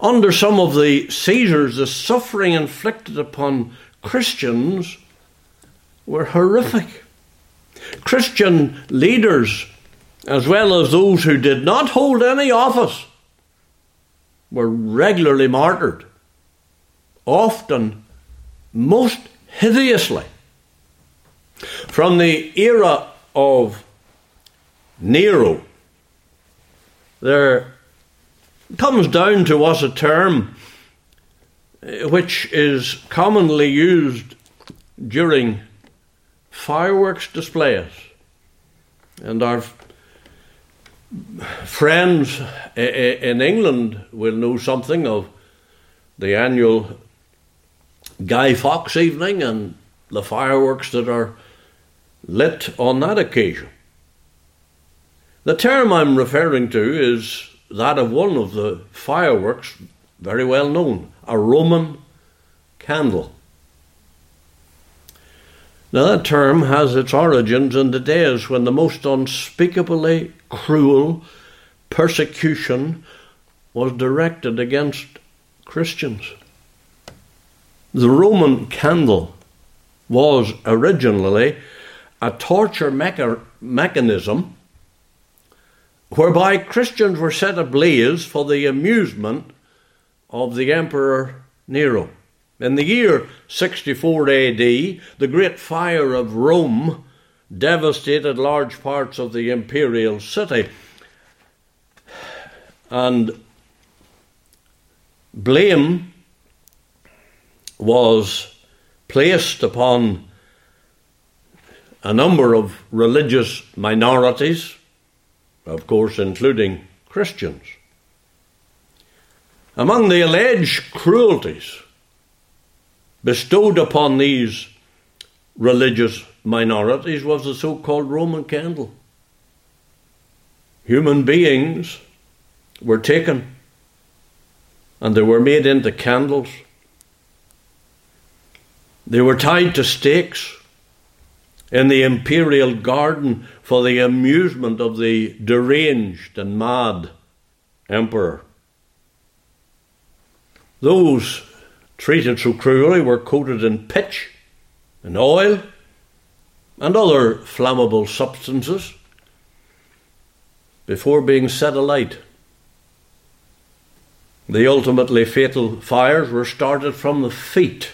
Under some of the Caesars, the suffering inflicted upon Christians were horrific. Christian leaders, as well as those who did not hold any office, were regularly martyred, often most hideously. From the era of Nero, there comes down to us a term eh, which is commonly used during fireworks displays. And our friends eh, eh, in England will know something of the annual Guy Fawkes evening and the fireworks that are lit on that occasion. The term I'm referring to is that of one of the fireworks, very well known, a Roman candle. Now, that term has its origins in the days when the most unspeakably cruel persecution was directed against Christians. The Roman candle was originally a torture mecha- mechanism whereby Christians were set ablaze for the amusement of the Emperor Nero. In the year 64 AD, the great fire of Rome devastated large parts of the imperial city. And blame was placed upon a number of religious minorities, of course, including Christians. Among the alleged cruelties bestowed upon these religious minorities was the so called Roman candle. Human beings were taken and they were made into candles. They were tied to stakes in the imperial garden for the amusement of the deranged and mad emperor. Those treated so cruelly were coated in pitch and oil and other flammable substances before being set alight. The ultimately fatal fires were started from the feet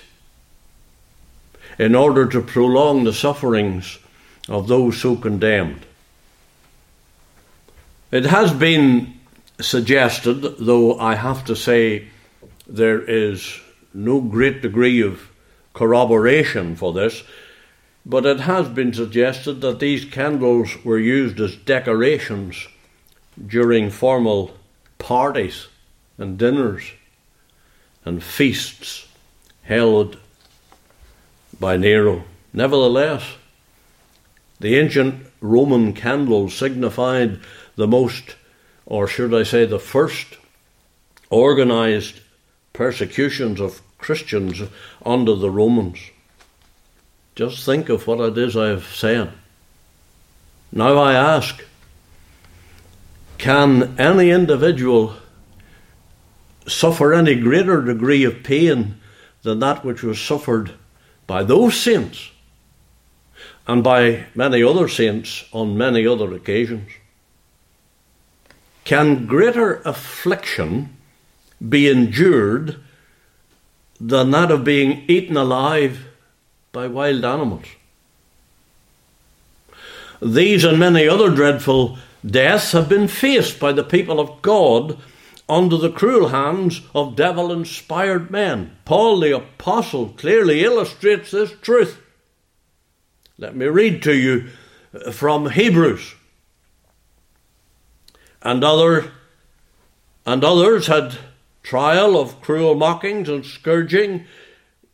in order to prolong the sufferings of those so condemned. It has been suggested, though I have to say there is no great degree of corroboration for this, but it has been suggested that these candles were used as decorations during formal parties and dinners and feasts held by Nero. Nevertheless, the ancient Roman candles signified the most, or should I say, the first organized persecutions of Christians under the Romans. Just think of what it is I have said. Now I ask can any individual suffer any greater degree of pain than that which was suffered by those saints and by many other saints on many other occasions? Can greater affliction be endured than that of being eaten alive by wild animals. These and many other dreadful deaths have been faced by the people of God under the cruel hands of devil inspired men. Paul the Apostle clearly illustrates this truth. Let me read to you uh, from Hebrews. And other and others had trial of cruel mockings and scourging,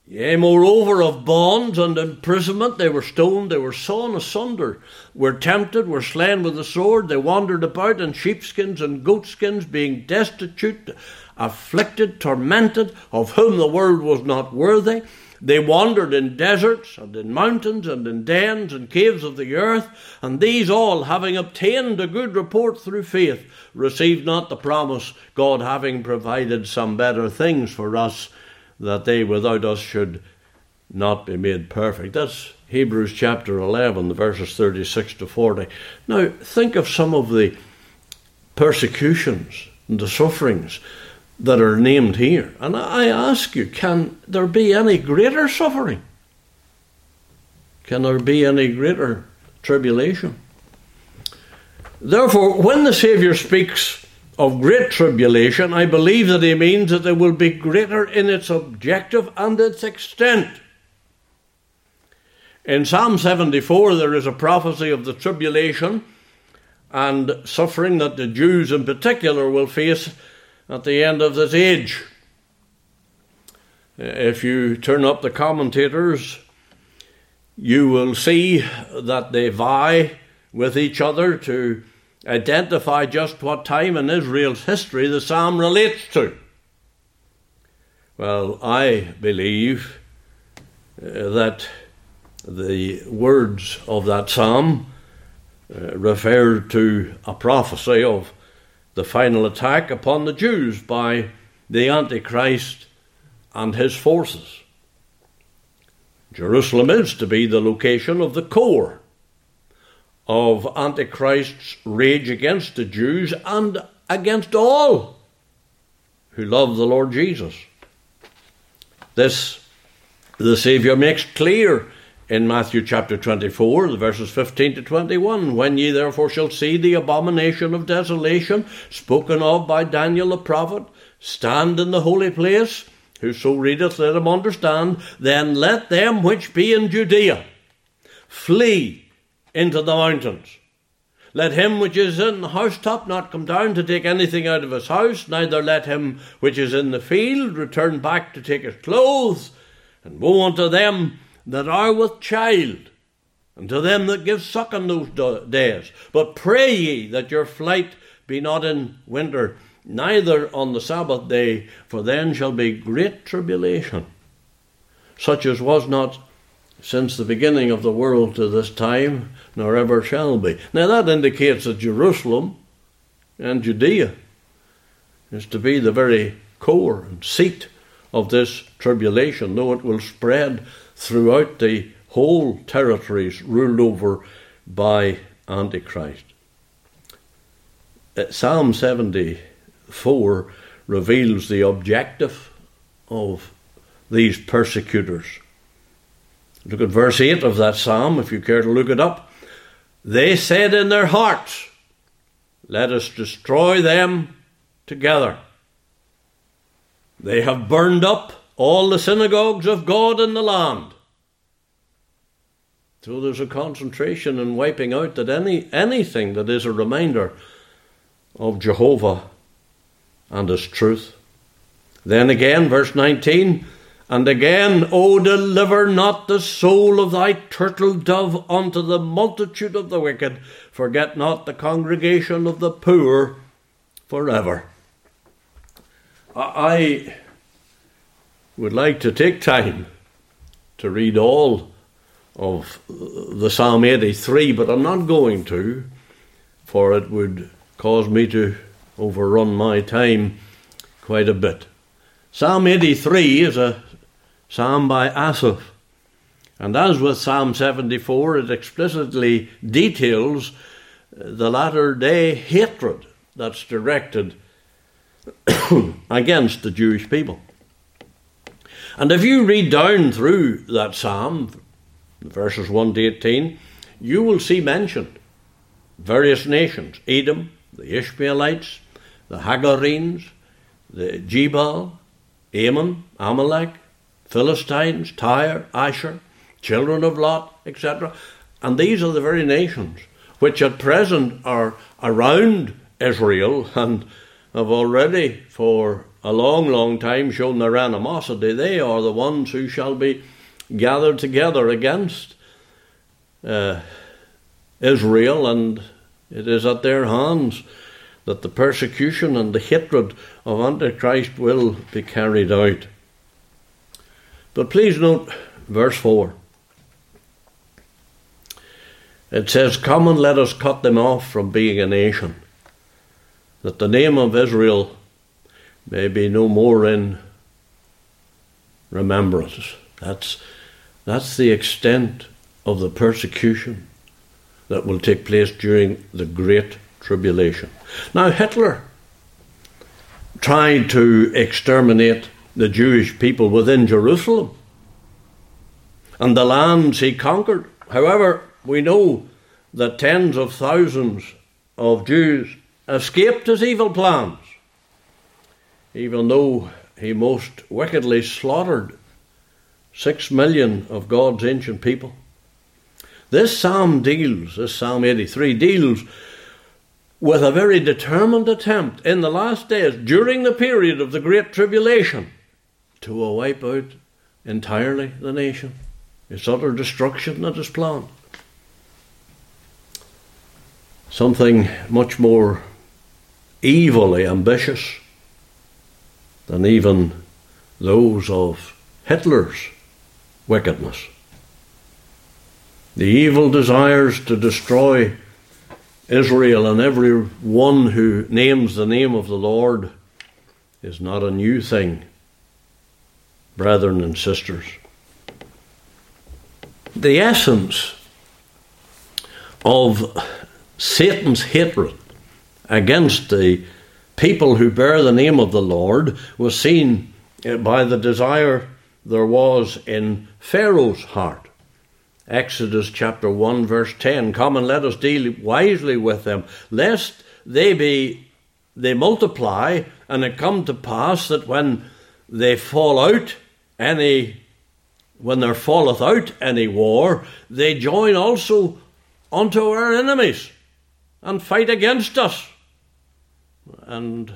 yea, moreover, of bonds and imprisonment. They were stoned, they were sawn asunder, were tempted, were slain with the sword. They wandered about in sheepskins and goatskins, being destitute, afflicted, tormented, of whom the world was not worthy. They wandered in deserts and in mountains and in dens and caves of the earth, and these all, having obtained a good report through faith, received not the promise, God having provided some better things for us, that they without us should not be made perfect. That's Hebrews chapter 11, verses 36 to 40. Now, think of some of the persecutions and the sufferings that are named here. And I ask you, can there be any greater suffering? Can there be any greater tribulation? Therefore, when the Saviour speaks of great tribulation, I believe that he means that it will be greater in its objective and its extent. In Psalm 74, there is a prophecy of the tribulation and suffering that the Jews in particular will face at the end of this age. If you turn up the commentators, you will see that they vie with each other to identify just what time in Israel's history the psalm relates to. Well, I believe uh, that the words of that psalm uh, refer to a prophecy of the final attack upon the Jews by the Antichrist and his forces. Jerusalem is to be the location of the core of Antichrist's rage against the Jews and against all who love the Lord Jesus. This the Saviour makes clear in Matthew chapter 24, the verses 15 to 21. When ye therefore shall see the abomination of desolation spoken of by Daniel the prophet stand in the holy place, whoso readeth, let him understand, then let them which be in Judea flee into the mountains. Let him which is in the housetop not come down to take anything out of his house, neither let him which is in the field return back to take his clothes. And woe unto them that are with child, and to them that give suck in those days. But pray ye that your flight be not in winter, neither on the Sabbath day, for then shall be great tribulation, such as was not since the beginning of the world to this time, nor ever shall be. Now that indicates that Jerusalem and Judea is to be the very core and seat of this tribulation, though it will spread throughout the whole territories ruled over by Antichrist. Uh, Psalm 74 reveals the objective of these persecutors. Look at verse 8 of that psalm, if you care to look it up. They said in their hearts, Let us destroy them together. They have burned up all the synagogues of God in the land. So there's a concentration in wiping out that any anything that is a reminder of Jehovah and his truth. Then again, verse 19, and again, O deliver not the soul of thy turtle dove unto the multitude of the wicked, forget not the congregation of the poor forever. I would like to take time to read all of the Psalm 83, but I'm not going to, for it would cause me to overrun my time quite a bit. Psalm 83 is a psalm by Asaph, and as with Psalm 74, it explicitly details uh, the latter day hatred that's directed against the Jewish people. And if you read down through that psalm, verses 1 to 18, you will see mentioned various nations Edom, the Ishmaelites, the Hagarenes, the Gebal, Ammon, Amalek, Philistines, Tyre, Asher, children of Lot, etc. And these are the very nations which at present are around Israel and have already for a long, long time shown their animosity, they are the ones who shall be gathered together against uh, Israel, and it is at their hands that the persecution and the hatred of Antichrist will be carried out. But please note verse 4. It says, Come and let us cut them off from being a nation, that the name of Israel may be no more in remembrance. That's, that's the extent of the persecution that will take place during the Great Tribulation. Now, Hitler tried to exterminate the Jewish people within Jerusalem and the lands he conquered. However, we know that tens of thousands of Jews escaped his evil plans, even though he most wickedly slaughtered six million of God's ancient people. This psalm deals, this Psalm 83 deals with a very determined attempt in the last days, during the period of the Great Tribulation, to wipe out entirely the nation. It's utter destruction that is planned. Something much more evilly ambitious than even those of Hitler's wickedness. The evil desires to destroy Israel and every one who names the name of the Lord is not a new thing, brethren and sisters. The essence of Satan's hatred against the people who bear the name of the Lord was seen eh, by the desire there was in Pharaoh's heart. Exodus chapter 1, verse 10 Come and let us deal wisely with them, lest they be they multiply, and it come to pass that when they fall out any when there falleth out any war, they join also unto our enemies and fight against us, and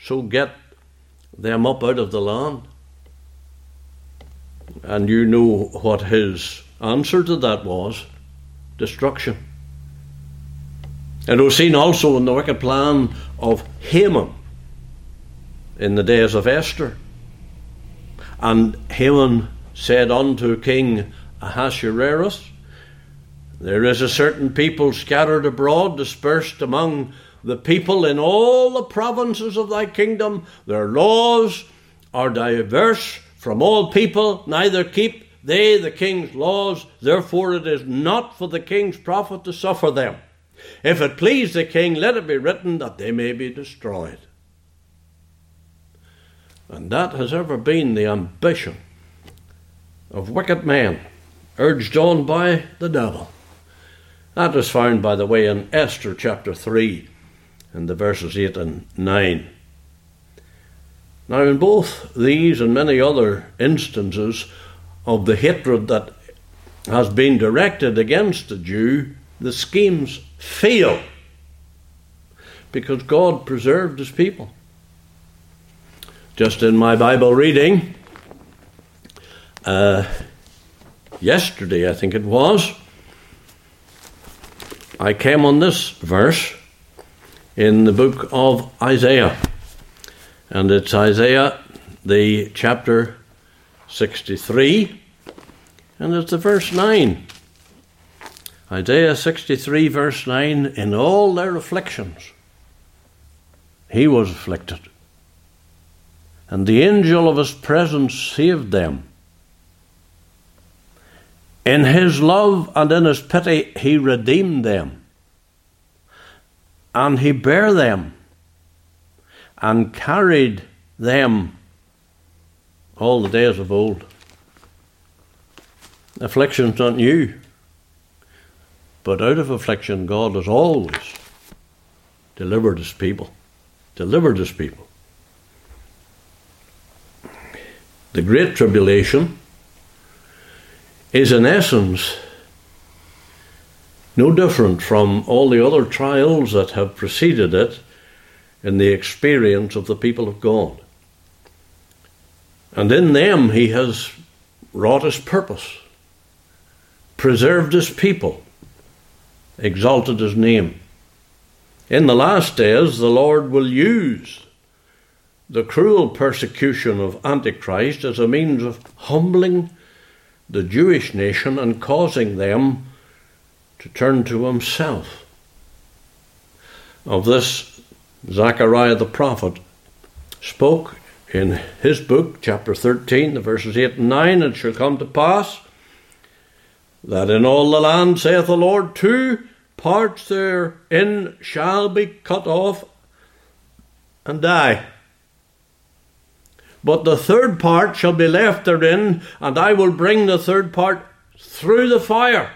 so get them up out of the land. And you know what his answer to that was destruction. It was seen also in the wicked plan of Haman in the days of Esther. And Haman said unto King Ahasuerus, There is a certain people scattered abroad, dispersed among the people in all the provinces of thy kingdom. Their laws are diverse from all people, neither keep they the king's laws, therefore it is not for the king's profit to suffer them. If it please the king, let it be written that they may be destroyed. And that has ever been the ambition of wicked men, urged on by the devil. That is found, by the way, in Esther chapter 3, in the verses 8 and 9. Now, in both these and many other instances, of the hatred that has been directed against the Jew, the schemes fail because God preserved his people. Just in my Bible reading, uh, yesterday I think it was, I came on this verse in the book of Isaiah. And it's Isaiah, the chapter 63, and it's the verse 9. Isaiah 63, verse 9 In all their afflictions, he was afflicted, and the angel of his presence saved them. In his love and in his pity, he redeemed them, and he bare them, and carried them all the days of old. Affliction's not new. But out of affliction, God has always delivered his people. Delivered his people. The Great Tribulation is, in essence, no different from all the other trials that have preceded it in the experience of the people of God. And in them he has wrought his purpose, preserved his people, exalted his name. In the last days, the Lord will use the cruel persecution of Antichrist as a means of humbling the Jewish nation and causing them to turn to himself. Of this, Zechariah the prophet spoke in his book, chapter 13, the verses 8 and 9, It shall come to pass that in all the land, saith the Lord, two parts therein shall be cut off and die. But the third part shall be left therein, and I will bring the third part through the fire,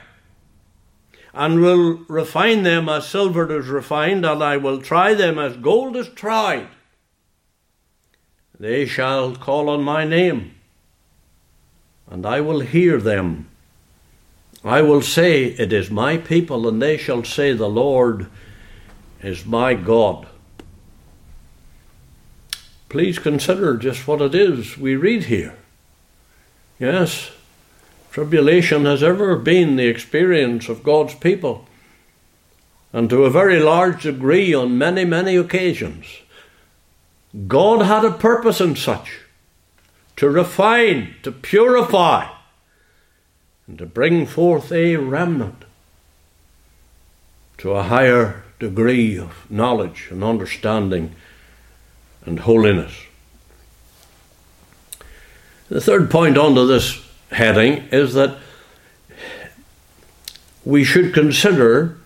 and will refine them as silver is refined, and I will try them as gold is tried. They shall call on my name, and I will hear them. I will say, It is my people, and they shall say, The Lord is my God. Please consider just what it is we read here. Yes, tribulation has ever been the experience of God's people, and to a very large degree on many, many occasions. God had a purpose in such to refine, to purify, and to bring forth a remnant to a higher degree of knowledge and understanding and holiness. The third point under this heading is that we should consider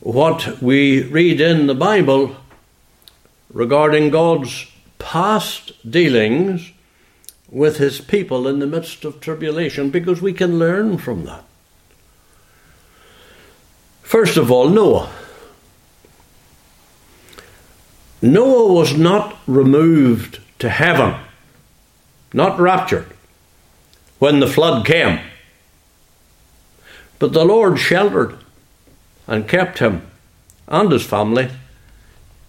what we read in the Bible regarding God's past dealings with his people in the midst of tribulation because we can learn from that. First of all, Noah. Noah was not removed to heaven, not raptured, when the flood came. But the Lord sheltered and kept him and his family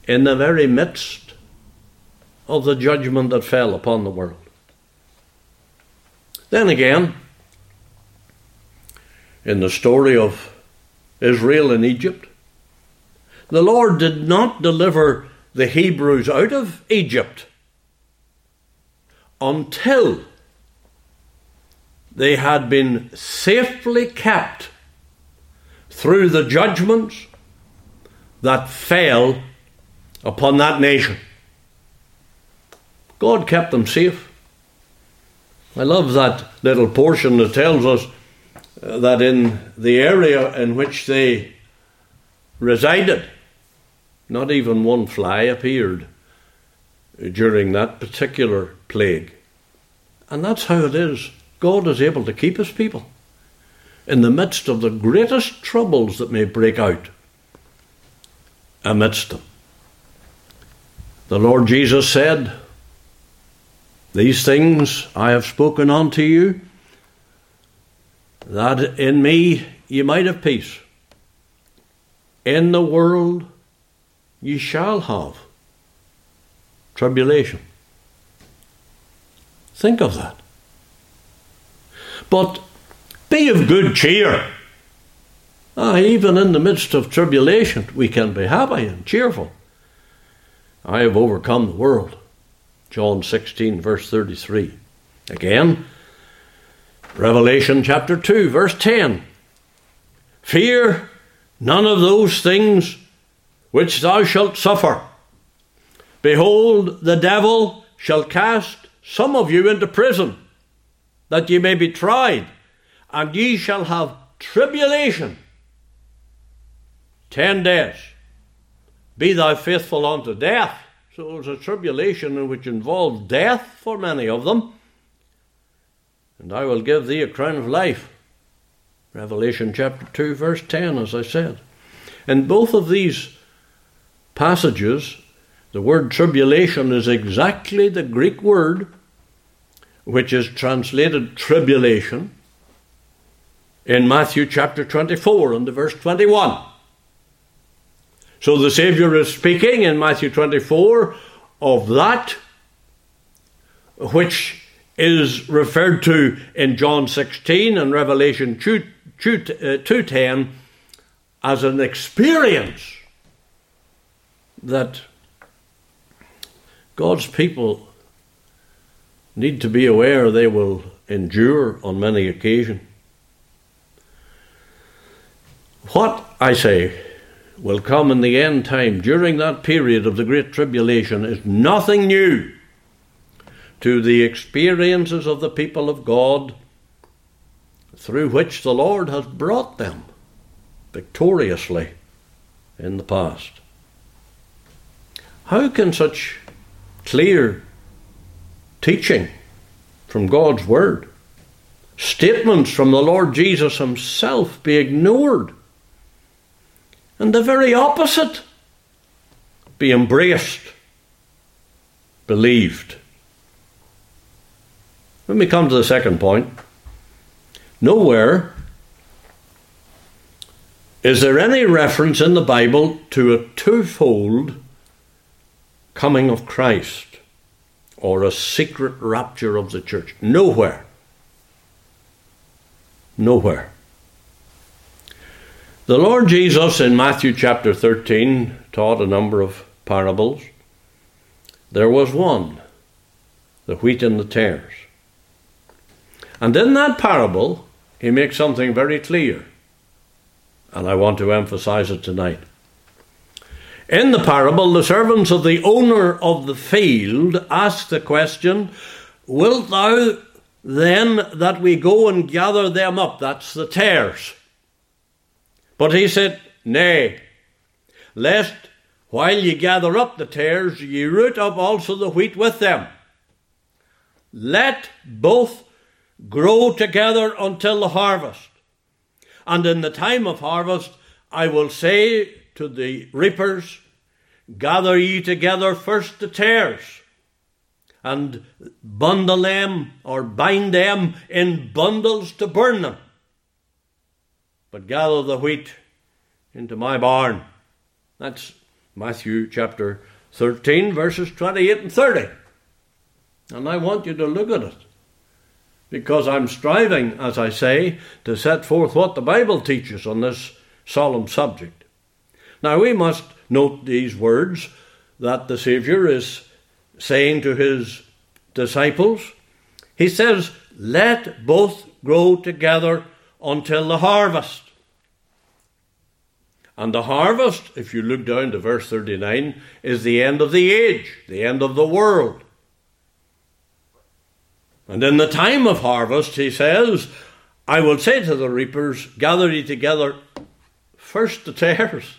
in the very midst of the judgment that fell upon the world. Then again, in the story of Israel in Egypt, the Lord did not deliver the Hebrews out of Egypt until they had been safely kept through the judgments that fell upon that nation. God kept them safe. I love that little portion that tells us uh, that in the area in which they resided, not even one fly appeared during that particular plague. And that's how it is. God is able to keep his people in the midst of the greatest troubles that may break out amidst them. The Lord Jesus said, These things I have spoken unto you, that in me ye might have peace. In the world ye shall have tribulation. Think of that. But be of good cheer. Ah, even in the midst of tribulation, we can be happy and cheerful. I have overcome the world. John 16, verse 33. Again, Revelation chapter 2, verse 10. Fear none of those things which thou shalt suffer. Behold, the devil shall cast some of you into prison, that ye may be tried, and ye shall have tribulation ten days. Be thou faithful unto death. So it was a tribulation which involved death for many of them. And I will give thee a crown of life. Revelation chapter 2, verse 10, as I said. In both of these passages, the word tribulation is exactly the Greek word which is translated tribulation in Matthew chapter 24 and the verse 21. So the Saviour is speaking in Matthew 24 of that which is referred to in John 16 and Revelation 2, 2, uh, 2.10 as an experience that God's people need to be aware they will endure on many occasions. What, I say, will come in the end time during that period of the Great Tribulation is nothing new to the experiences of the people of God through which the Lord has brought them victoriously in the past. How can such clear teaching from God's Word, statements from the Lord Jesus Himself be ignored? And the very opposite be embraced, believed. Let me come to the second point. Nowhere is there any reference in the Bible to a twofold coming of Christ or a secret rapture of the church? Nowhere. Nowhere. The Lord Jesus in Matthew chapter 13 taught a number of parables. There was one, the wheat and the tares. And in that parable, he makes something very clear. And I want to emphasize it tonight. In the parable, the servants of the owner of the field ask the question Wilt thou then that we go and gather them up? That's the tares. But he said, Nay, lest while ye gather up the tares, ye root up also the wheat with them. Let both grow together until the harvest. And in the time of harvest, I will say to the reapers, Gather ye together first the tares, and bundle them or bind them in bundles to burn them but gather the wheat into my barn. That's Matthew chapter 13, verses 28 and 30. And I want you to look at it. Because I'm striving, as I say, to set forth what the Bible teaches on this solemn subject. Now we must note these words that the Saviour is saying to his disciples. He says, Let both grow together until the harvest. And the harvest, if you look down to verse 39, is the end of the age, the end of the world. And in the time of harvest, he says, I will say to the reapers, Gather ye together first the tares.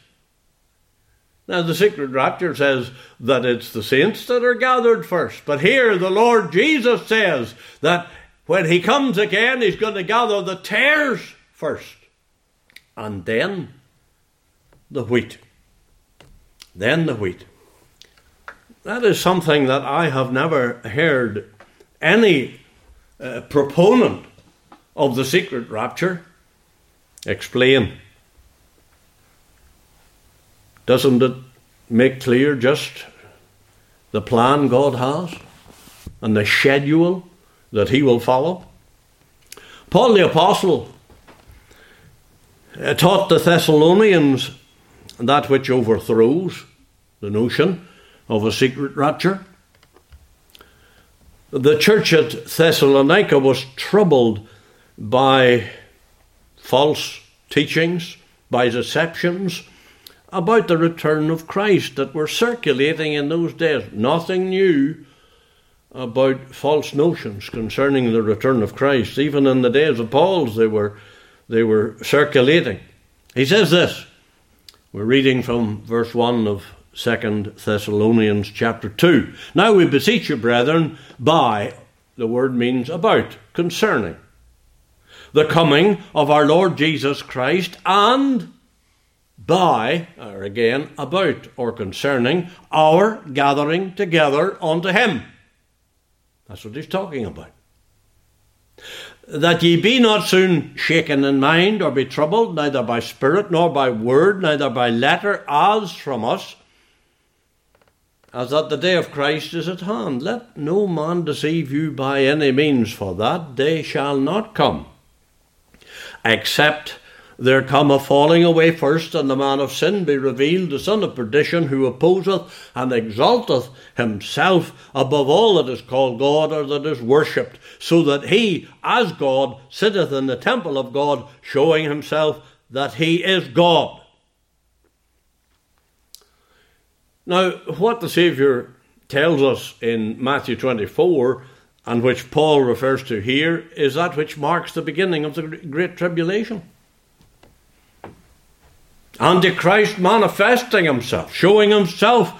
Now, the secret rapture says that it's the saints that are gathered first. But here, the Lord Jesus says that when he comes again, he's going to gather the tares first. And then the wheat. Then the wheat. That is something that I have never heard any uh, proponent of the secret rapture explain. Doesn't it make clear just the plan God has and the schedule that He will follow? Paul the Apostle uh, taught the Thessalonians that which overthrows the notion of a secret rapture. The church at Thessalonica was troubled by false teachings, by deceptions about the return of Christ that were circulating in those days. Nothing new about false notions concerning the return of Christ. Even in the days of Paul's, they were, they were circulating. He says this we're reading from verse 1 of 2 Thessalonians chapter 2. Now we beseech you, brethren, by, the word means about, concerning, the coming of our Lord Jesus Christ, and by, or again, about, or concerning, our gathering together unto Him. That's what he's talking about that ye be not soon shaken in mind or be troubled, neither by spirit nor by word, neither by letter, as from us, as that the day of Christ is at hand. Let no man deceive you by any means, for that day shall not come, except there come a falling away first, and the man of sin be revealed, the son of perdition, who opposeth and exalteth himself above all that is called God or that is worshipped, so that he, as God, sitteth in the temple of God, showing himself that he is God. Now, what the Saviour tells us in Matthew 24, and which Paul refers to here, is that which marks the beginning of the Great Tribulation. Antichrist manifesting himself, showing himself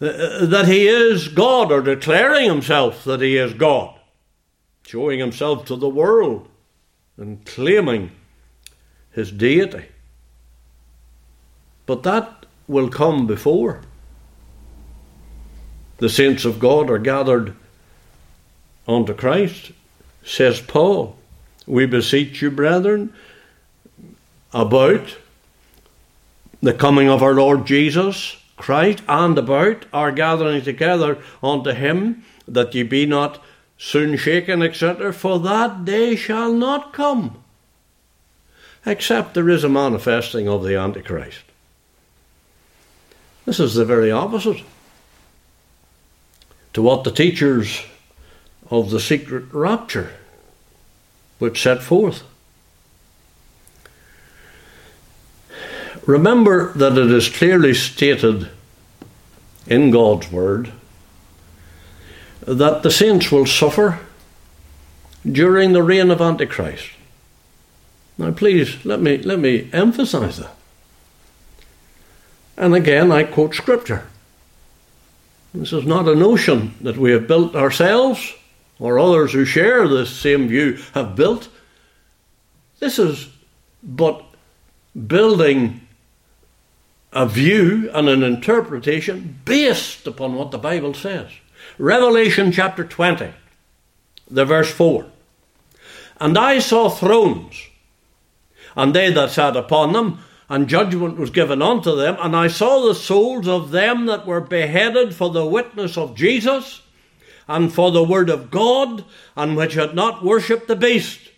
uh, that he is God, or declaring himself that he is God, showing himself to the world and claiming his deity. But that will come before the saints of God are gathered unto Christ, says Paul. We beseech you, brethren, about the coming of our Lord Jesus Christ and about our gathering together unto him, that ye be not soon shaken, etc., for that day shall not come, except there is a manifesting of the Antichrist. This is the very opposite to what the teachers of the secret rapture would set forth. Remember that it is clearly stated in God's Word that the saints will suffer during the reign of Antichrist. Now, please let me, let me emphasize that. And again, I quote Scripture. This is not a notion that we have built ourselves or others who share this same view have built. This is but building a view and an interpretation based upon what the Bible says. Revelation chapter 20, the verse 4. And I saw thrones, and they that sat upon them, and judgment was given unto them. And I saw the souls of them that were beheaded for the witness of Jesus and for the word of God, and which had not worshipped the beast,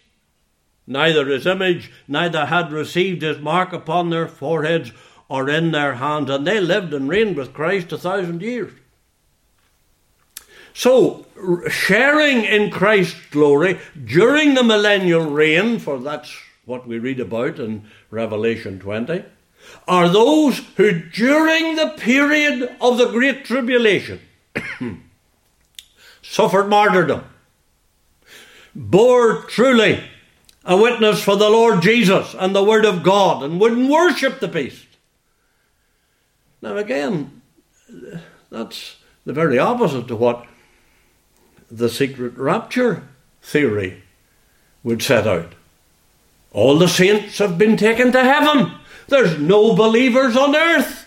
neither his image, neither had received his mark upon their foreheads or in their hands. And they lived and reigned with Christ a thousand years. So, sharing in Christ's glory during the millennial reign, for that's what we read about in Revelation 20, are those who during the period of the Great Tribulation suffered martyrdom, bore truly a witness for the Lord Jesus and the Word of God, and wouldn't worship the beast. Now, again, that's the very opposite to what the secret rapture theory would set out. All the saints have been taken to heaven. There's no believers on earth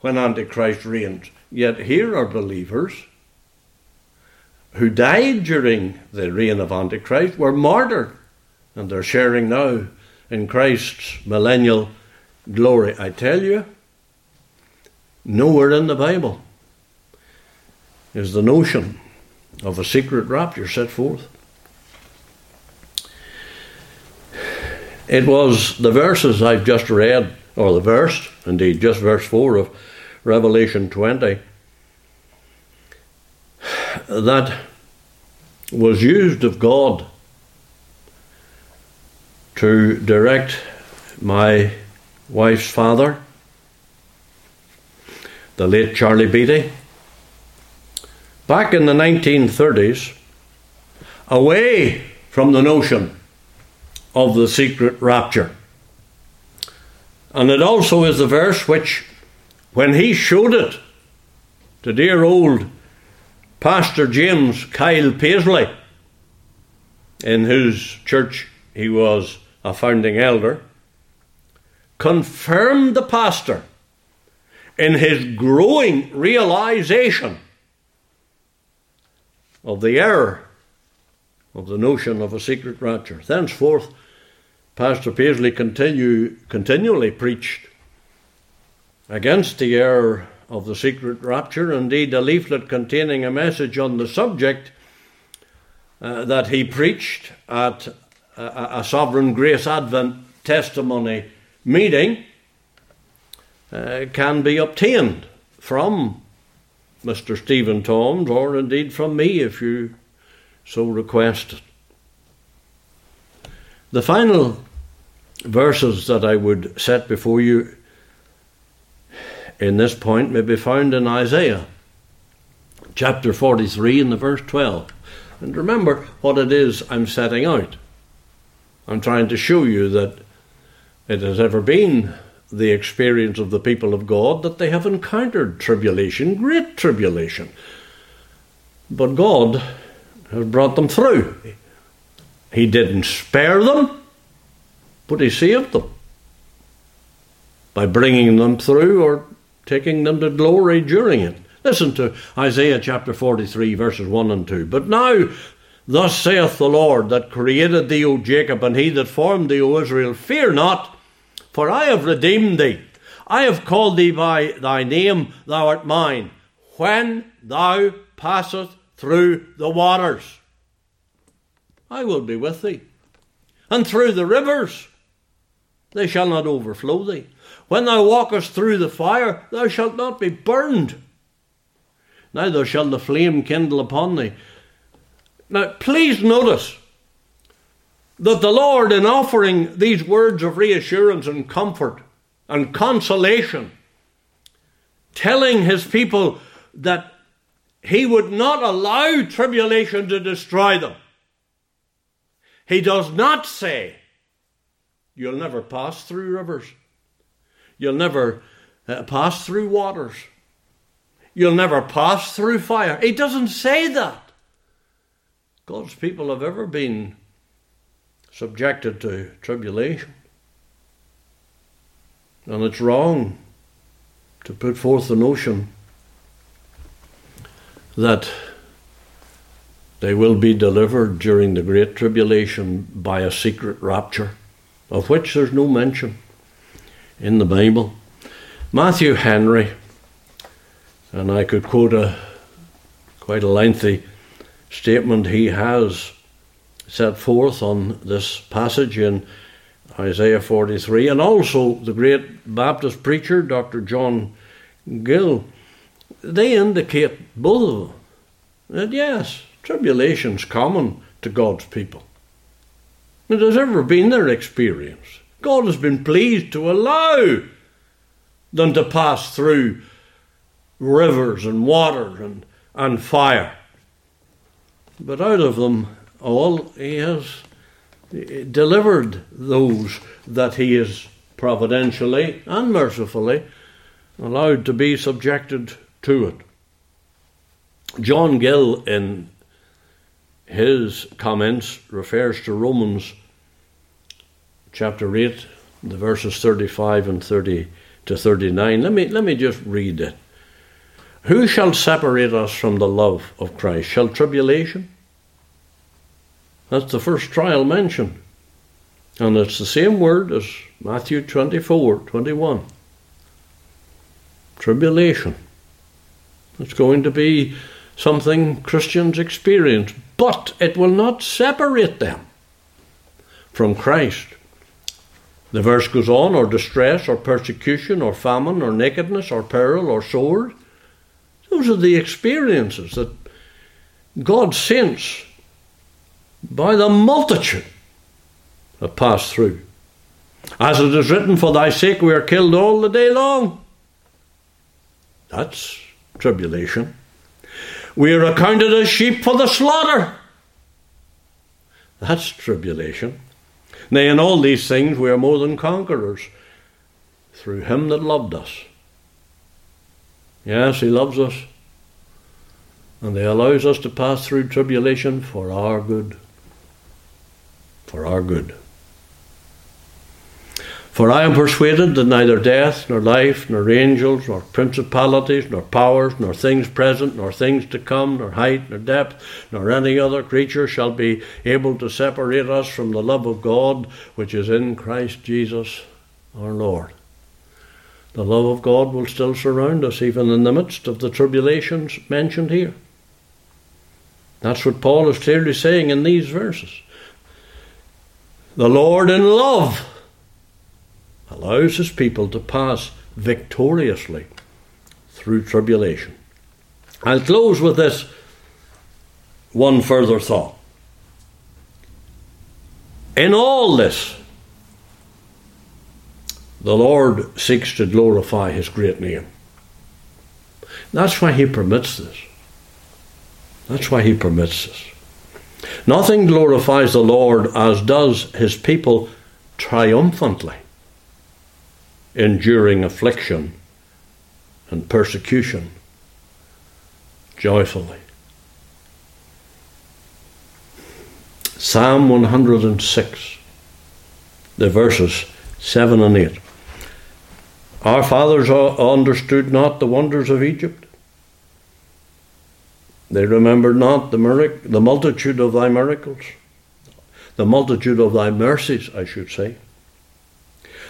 when Antichrist reigns. Yet here are believers who died during the reign of Antichrist, were martyred, and they're sharing now in Christ's millennial glory. I tell you, nowhere in the Bible is the notion of a secret rapture set forth. It was the verses I've just read, or the verse, indeed, just verse 4 of Revelation 20, that was used of God to direct my wife's father, the late Charlie Beatty, back in the 1930s, away from the notion of the secret rapture. And it also is the verse which, when he showed it to dear old Pastor James Kyle Paisley, in whose church he was a founding elder, confirmed the pastor in his growing realization of the error of the notion of a secret rapture. Thenceforth, Pastor Paisley continue, continually preached against the error of the secret rapture. Indeed, a leaflet containing a message on the subject uh, that he preached at a, a Sovereign Grace Advent testimony meeting uh, can be obtained from Mr. Stephen Toms or indeed from me if you so request it. The final verses that I would set before you in this point may be found in Isaiah chapter 43 and the verse 12. And remember what it is I'm setting out. I'm trying to show you that it has ever been the experience of the people of God that they have encountered tribulation, great tribulation. But God has brought them through. He didn't spare them, but He saved them by bringing them through or taking them to glory during it. Listen to Isaiah chapter 43, verses 1 and 2. But now, thus saith the Lord that created thee, O Jacob, and he that formed thee, O Israel, fear not for I have redeemed thee. I have called thee by thy name, thou art mine. When thou passest through the waters, I will be with thee. And through the rivers, they shall not overflow thee. When thou walkest through the fire, thou shalt not be burned. Neither shall the flame kindle upon thee. Now, please notice that the Lord, in offering these words of reassurance and comfort and consolation, telling his people that he would not allow tribulation to destroy them, he does not say, You'll never pass through rivers. You'll never uh, pass through waters. You'll never pass through fire. He doesn't say that. God's people have ever been subjected to tribulation. And it's wrong to put forth the notion that they will be delivered during the Great Tribulation by a secret rapture, of which there's no mention in the Bible. Matthew Henry, and I could quote a quite a lengthy statement he has set forth on this passage in Isaiah 43, and also the great Baptist preacher, Dr. John Gill, they indicate both of them that yes, tribulation's common to God's people. It has ever been their experience. God has been pleased to allow them to pass through rivers and water and, and fire. But out of them all he has delivered those that he is providentially and mercifully allowed to be subjected to it. John Gill, in his comments, refers to Romans chapter 8, the verses 35 and 30 to 39. Let me, let me just read it. Who shall separate us from the love of Christ? Shall tribulation? That's the first trial mentioned. And it's the same word as Matthew 24 21. Tribulation. It's going to be something Christians experience, but it will not separate them from Christ. The verse goes on, or distress, or persecution, or famine, or nakedness, or peril, or sword. Those are the experiences that God saints by the multitude that passed through. As it is written, For thy sake we are killed all the day long. That's tribulation. We are accounted as sheep for the slaughter. That's tribulation. Nay, in all these things we are more than conquerors through him that loved us. Yes, he loves us. And he allows us to pass through tribulation for our good for our good. For I am persuaded that neither death, nor life, nor angels, nor principalities, nor powers, nor things present, nor things to come, nor height, nor depth, nor any other creature shall be able to separate us from the love of God which is in Christ Jesus our Lord. The love of God will still surround us even in the midst of the tribulations mentioned here. That's what Paul is clearly saying in these verses. The Lord in love allows his people to pass victoriously through tribulation. I'll close with this one further thought. In all this, the Lord seeks to glorify his great name. That's why he permits this. That's why he permits this. Nothing glorifies the Lord as does his people triumphantly, enduring affliction and persecution joyfully. Psalm 106, the verses 7 and 8. Our fathers understood not the wonders of Egypt. They remembered not the, the multitude of thy miracles, the multitude of thy mercies, I should say,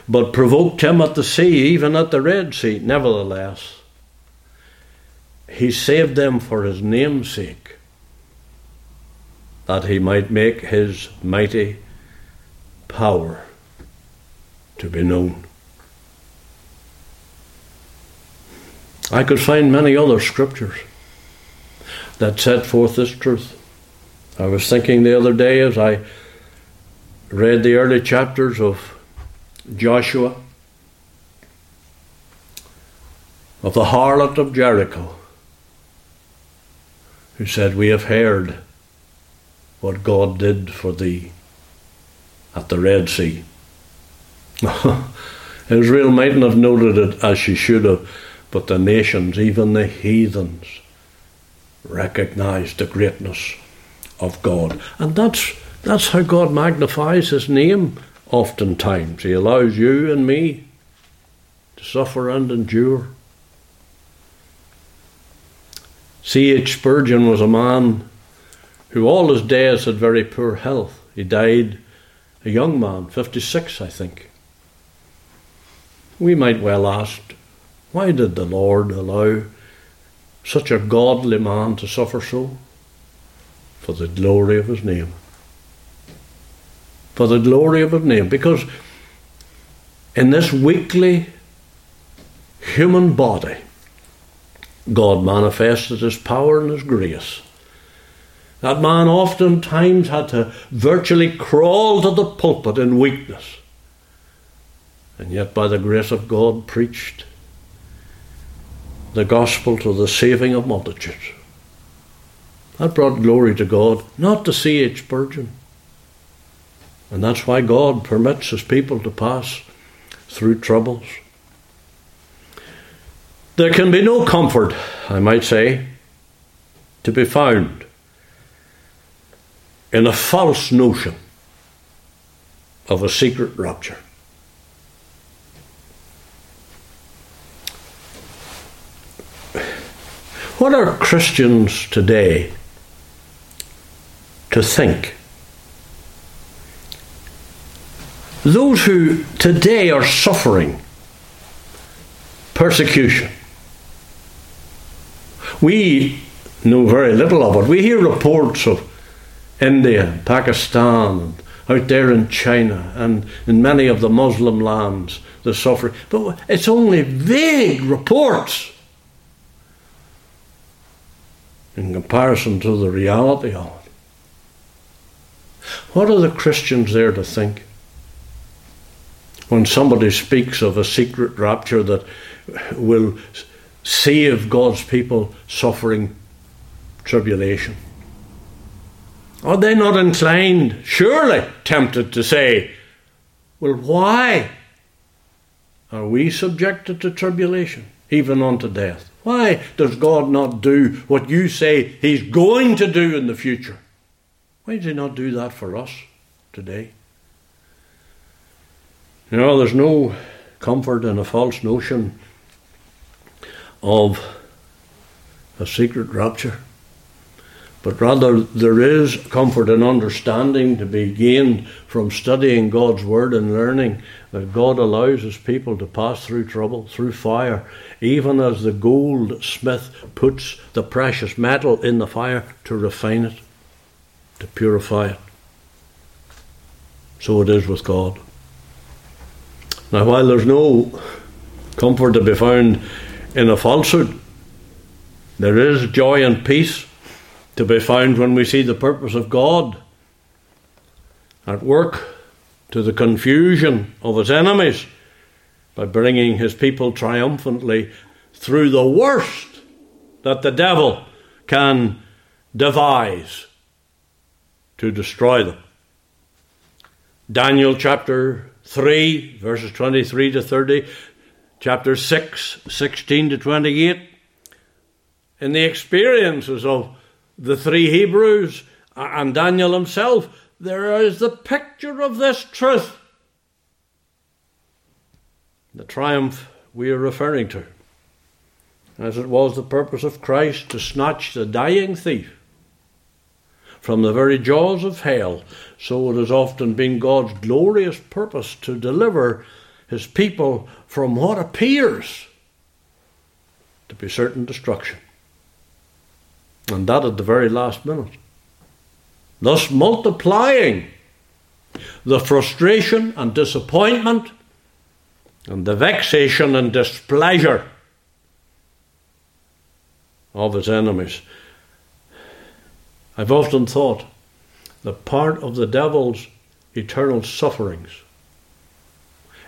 but provoked him at the sea, even at the Red Sea. Nevertheless, he saved them for his name's sake that he might make his mighty power to be known. I could find many other scriptures that set forth this truth. I was thinking the other day as I read the early chapters of Joshua, of the harlot of Jericho, who said, We have heard what God did for thee at the Red Sea. Israel mightn't have noted it as she should have, but the nations, even the heathens, recognized the greatness of God. And that's, that's how God magnifies his name oftentimes. He allows you and me to suffer and endure. C.H. Spurgeon was a man who all his days had very poor health. He died a young man, 56, I think. We might well ask, why did the Lord allow such a godly man to suffer so? For the glory of his name. For the glory of his name. Because in this weakly human body, God manifested his power and his grace that man oftentimes had to virtually crawl to the pulpit in weakness, and yet by the grace of God preached the gospel to the saving of multitudes. That brought glory to God, not to C.H. Spurgeon. And that's why God permits his people to pass through troubles. There can be no comfort, I might say, to be found in a false notion of a secret rapture. What are Christians today to think? Those who today are suffering persecution. We know very little of it. We hear reports of India, Pakistan, out there in China, and in many of the Muslim lands, the suffering. But it's only vague reports in comparison to the reality of it. What are the Christians there to think? When somebody speaks of a secret rapture that will save God's people suffering tribulation. Are they not inclined, surely tempted to say, Well, why are we subjected to tribulation, even unto death? Why does God not do what you say He's going to do in the future? Why does He not do that for us today? You know, there's no comfort in a false notion of a secret rapture but rather there is comfort and understanding to be gained from studying God's Word and learning that God allows His people to pass through trouble, through fire, even as the goldsmith puts the precious metal in the fire to refine it, to purify it. So it is with God. Now, while there's no comfort to be found in a falsehood, there is joy and peace to be found when we see the purpose of God at work to the confusion of his enemies by bringing his people triumphantly through the worst that the devil can devise to destroy them. Daniel chapter 3, verses 23 to 30, chapter 6, 16 to 28. In the experiences of the three Hebrews and Daniel himself, there is the picture of this truth. The triumph we are referring to, as it was the purpose of Christ to snatch the dying thief from the very jaws of hell, so it has often been God's glorious purpose to deliver his people from what appears to be certain destruction. And that at the very last minute. Thus multiplying the frustration and disappointment and the vexation and displeasure of his enemies. I've often thought that part of the devil's eternal sufferings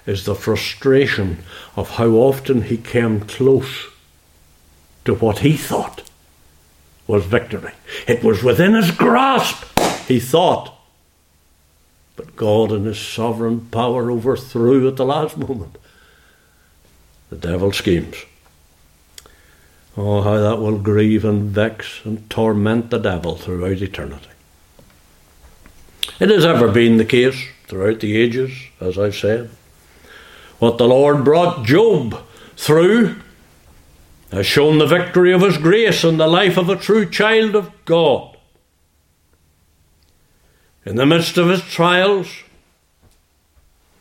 is the frustration of how often he came close to what he thought was victory. It was within his grasp, he thought. But God, in his sovereign power, overthrew at the last moment the devil's schemes. Oh, how that will grieve and vex and torment the devil throughout eternity. It has ever been the case throughout the ages, as I've said. What the Lord brought Job through has shown the victory of His grace in the life of a true child of God. In the midst of his trials,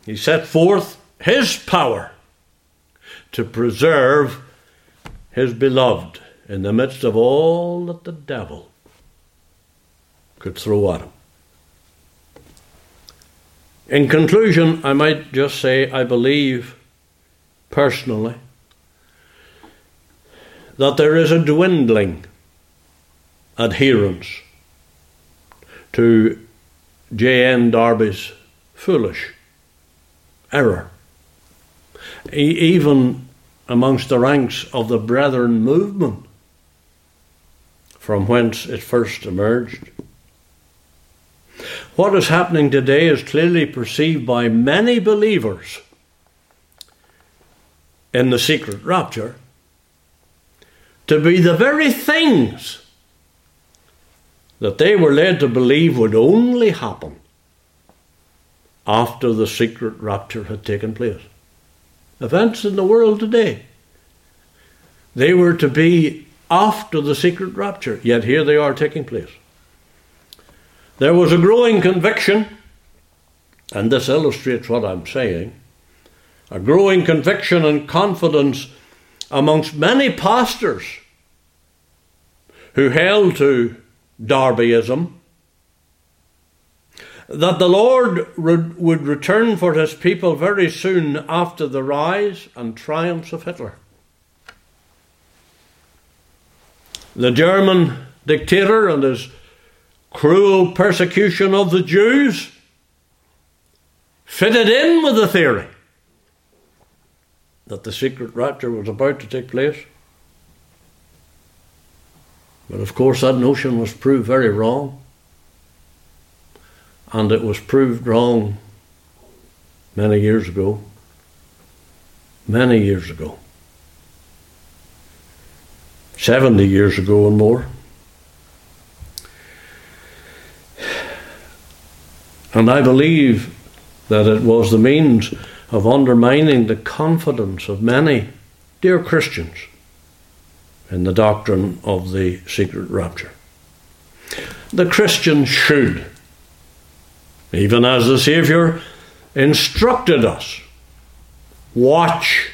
he set forth his power to preserve his beloved in the midst of all that the devil could throw at him. In conclusion, I might just say I believe personally that there is a dwindling adherence to J.N. Darby's foolish error. even amongst the ranks of the Brethren movement, from whence it first emerged. What is happening today is clearly perceived by many believers in the secret rapture to be the very things that they were led to believe would only happen after the secret rapture had taken place events in the world today. They were to be after the secret rapture, yet here they are taking place. There was a growing conviction, and this illustrates what I'm saying a growing conviction and confidence amongst many pastors who held to Darbyism that the Lord would return for his people very soon after the rise and triumphs of Hitler. The German dictator and his cruel persecution of the Jews fitted in with the theory that the secret rapture was about to take place. But of course, that notion was proved very wrong and it was proved wrong many years ago. Many years ago. 70 years ago and more. And I believe that it was the means of undermining the confidence of many dear Christians in the doctrine of the secret rapture. The Christian should even as the Saviour instructed us. Watch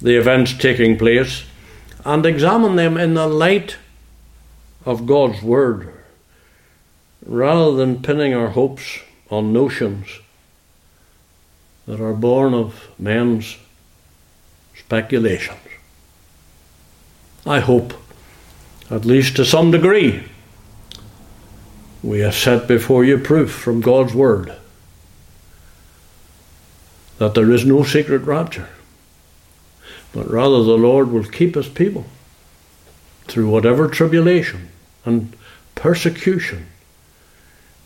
the events taking place and examine them in the light of God's Word rather than pinning our hopes on notions that are born of men's speculations. I hope, at least to some degree, we have set before you proof from God's Word that there is no secret rapture, but rather the Lord will keep His people through whatever tribulation and persecution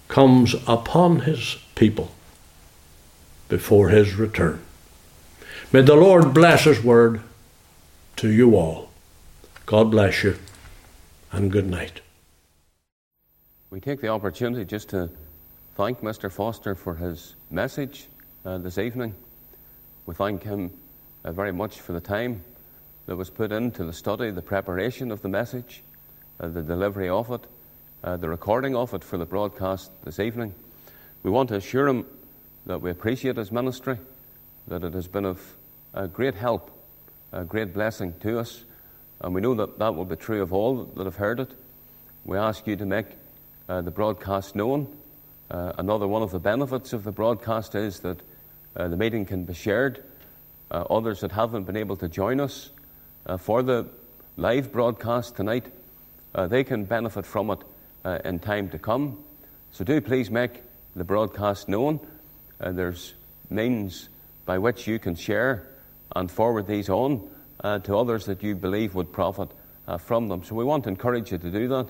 comes upon His people before His return. May the Lord bless His Word to you all. God bless you and good night. We take the opportunity just to thank Mr. Foster for his message uh, this evening. We thank him uh, very much for the time that was put into the study, the preparation of the message, uh, the delivery of it, uh, the recording of it for the broadcast this evening. We want to assure him that we appreciate his ministry, that it has been of uh, great help, a great blessing to us, and we know that that will be true of all that have heard it. We ask you to make uh, the broadcast known. Uh, another one of the benefits of the broadcast is that uh, the meeting can be shared. Uh, others that haven't been able to join us uh, for the live broadcast tonight, uh, they can benefit from it in time to come. So do please make the broadcast known. there's means by which you can share and forward these on to others that you believe would profit from them. So we want to encourage you to do that.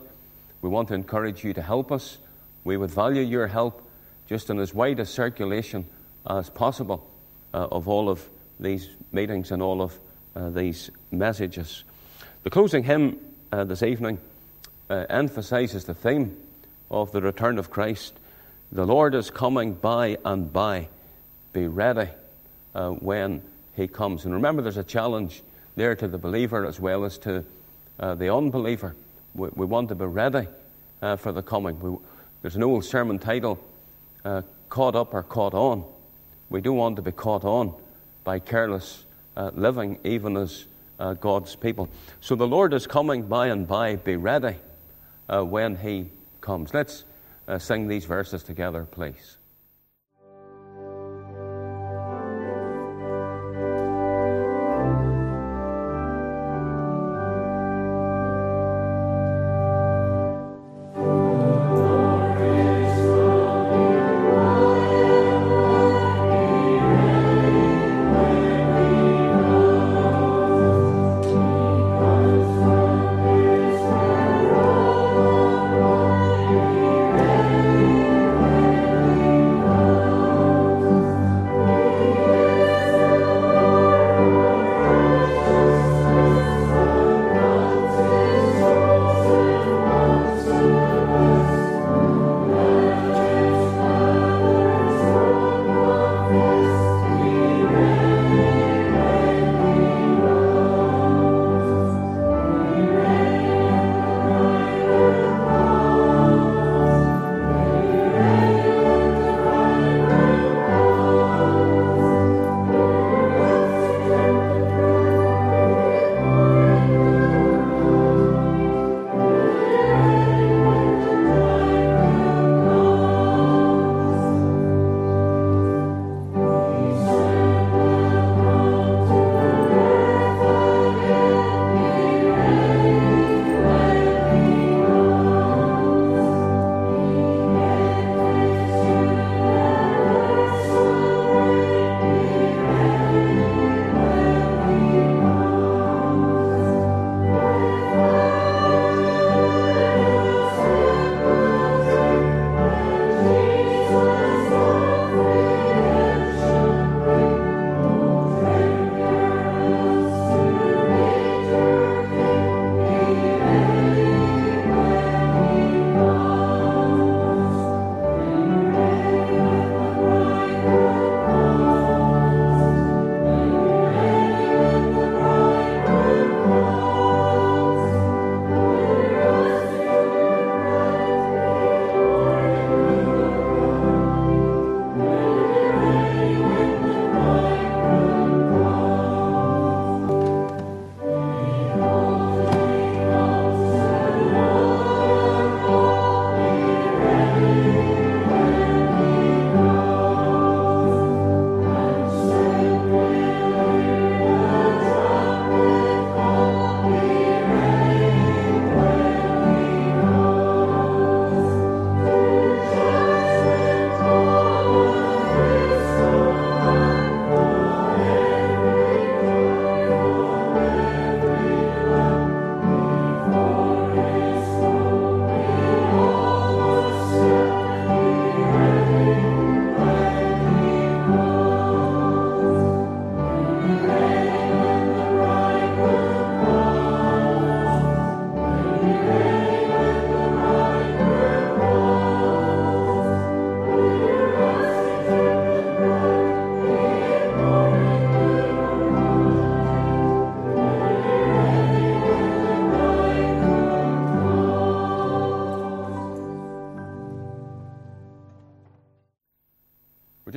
We want to encourage you to help us. We would value your help just in as wide a circulation as possible uh, of all of these meetings and all of uh, these messages. The closing hymn uh, this evening uh, emphasizes the theme of the return of Christ. The Lord is coming by and by. Be ready uh, when he comes. And remember, there's a challenge there to the believer as well as to uh, the unbeliever. We, we want to be ready uh, for the coming. We, there's an old sermon title, uh, Caught Up or Caught On. We do want to be caught on by careless uh, living, even as uh, God's people. So the Lord is coming by and by. Be ready uh, when He comes. Let's sing these verses together, please.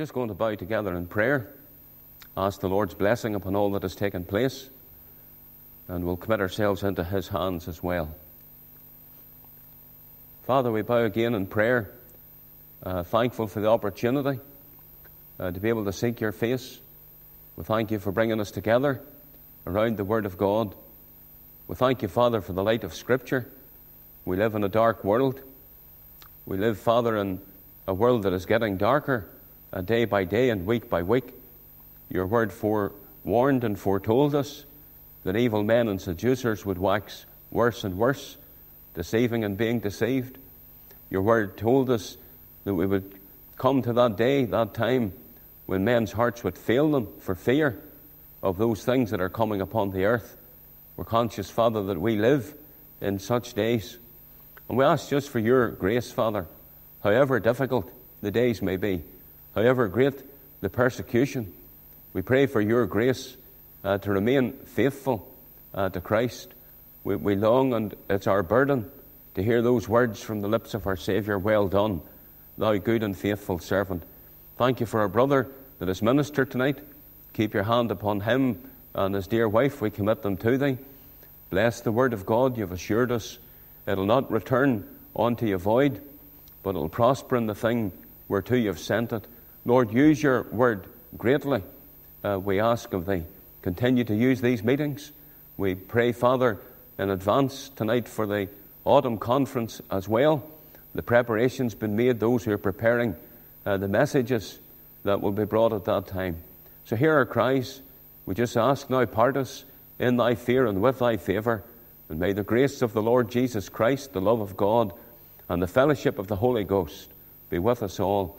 Just going to bow together in prayer, ask the Lord's blessing upon all that has taken place, and we'll commit ourselves into His hands as well. Father, we bow again in prayer, uh, thankful for the opportunity uh, to be able to seek your face. We thank you for bringing us together around the Word of God. We thank you, Father, for the light of Scripture. We live in a dark world. We live, Father, in a world that is getting darker day by day and week by week. Your word forewarned and foretold us that evil men and seducers would wax worse and worse, deceiving and being deceived. Your word told us that we would come to that day, that time, when men's hearts would fail them for fear of those things that are coming upon the earth. We're conscious, Father, that we live in such days. And we ask just for your grace, Father, however difficult the days may be, however great the persecution. We pray for your grace uh, to remain faithful uh, to Christ. We, we long, and it's our burden to hear those words from the lips of our Saviour Well done, thou good and faithful servant. Thank you for our brother that is ministered tonight. Keep your hand upon him and his dear wife. We commit them to thee. Bless the word of God. You've assured us It'll not return unto you void, but it'll prosper in the thing whereto you've sent it. Lord, use your word greatly, uh, we ask of thee. Continue to use these meetings. We pray, Father, in advance tonight for the autumn conference as well. The preparations been made, those who are preparing uh, the messages that will be brought at that time. So hear our cries. We just ask now, part us in thy fear and with thy favour. And may the grace of the Lord Jesus Christ, the love of God, and the fellowship of the Holy Ghost be with us all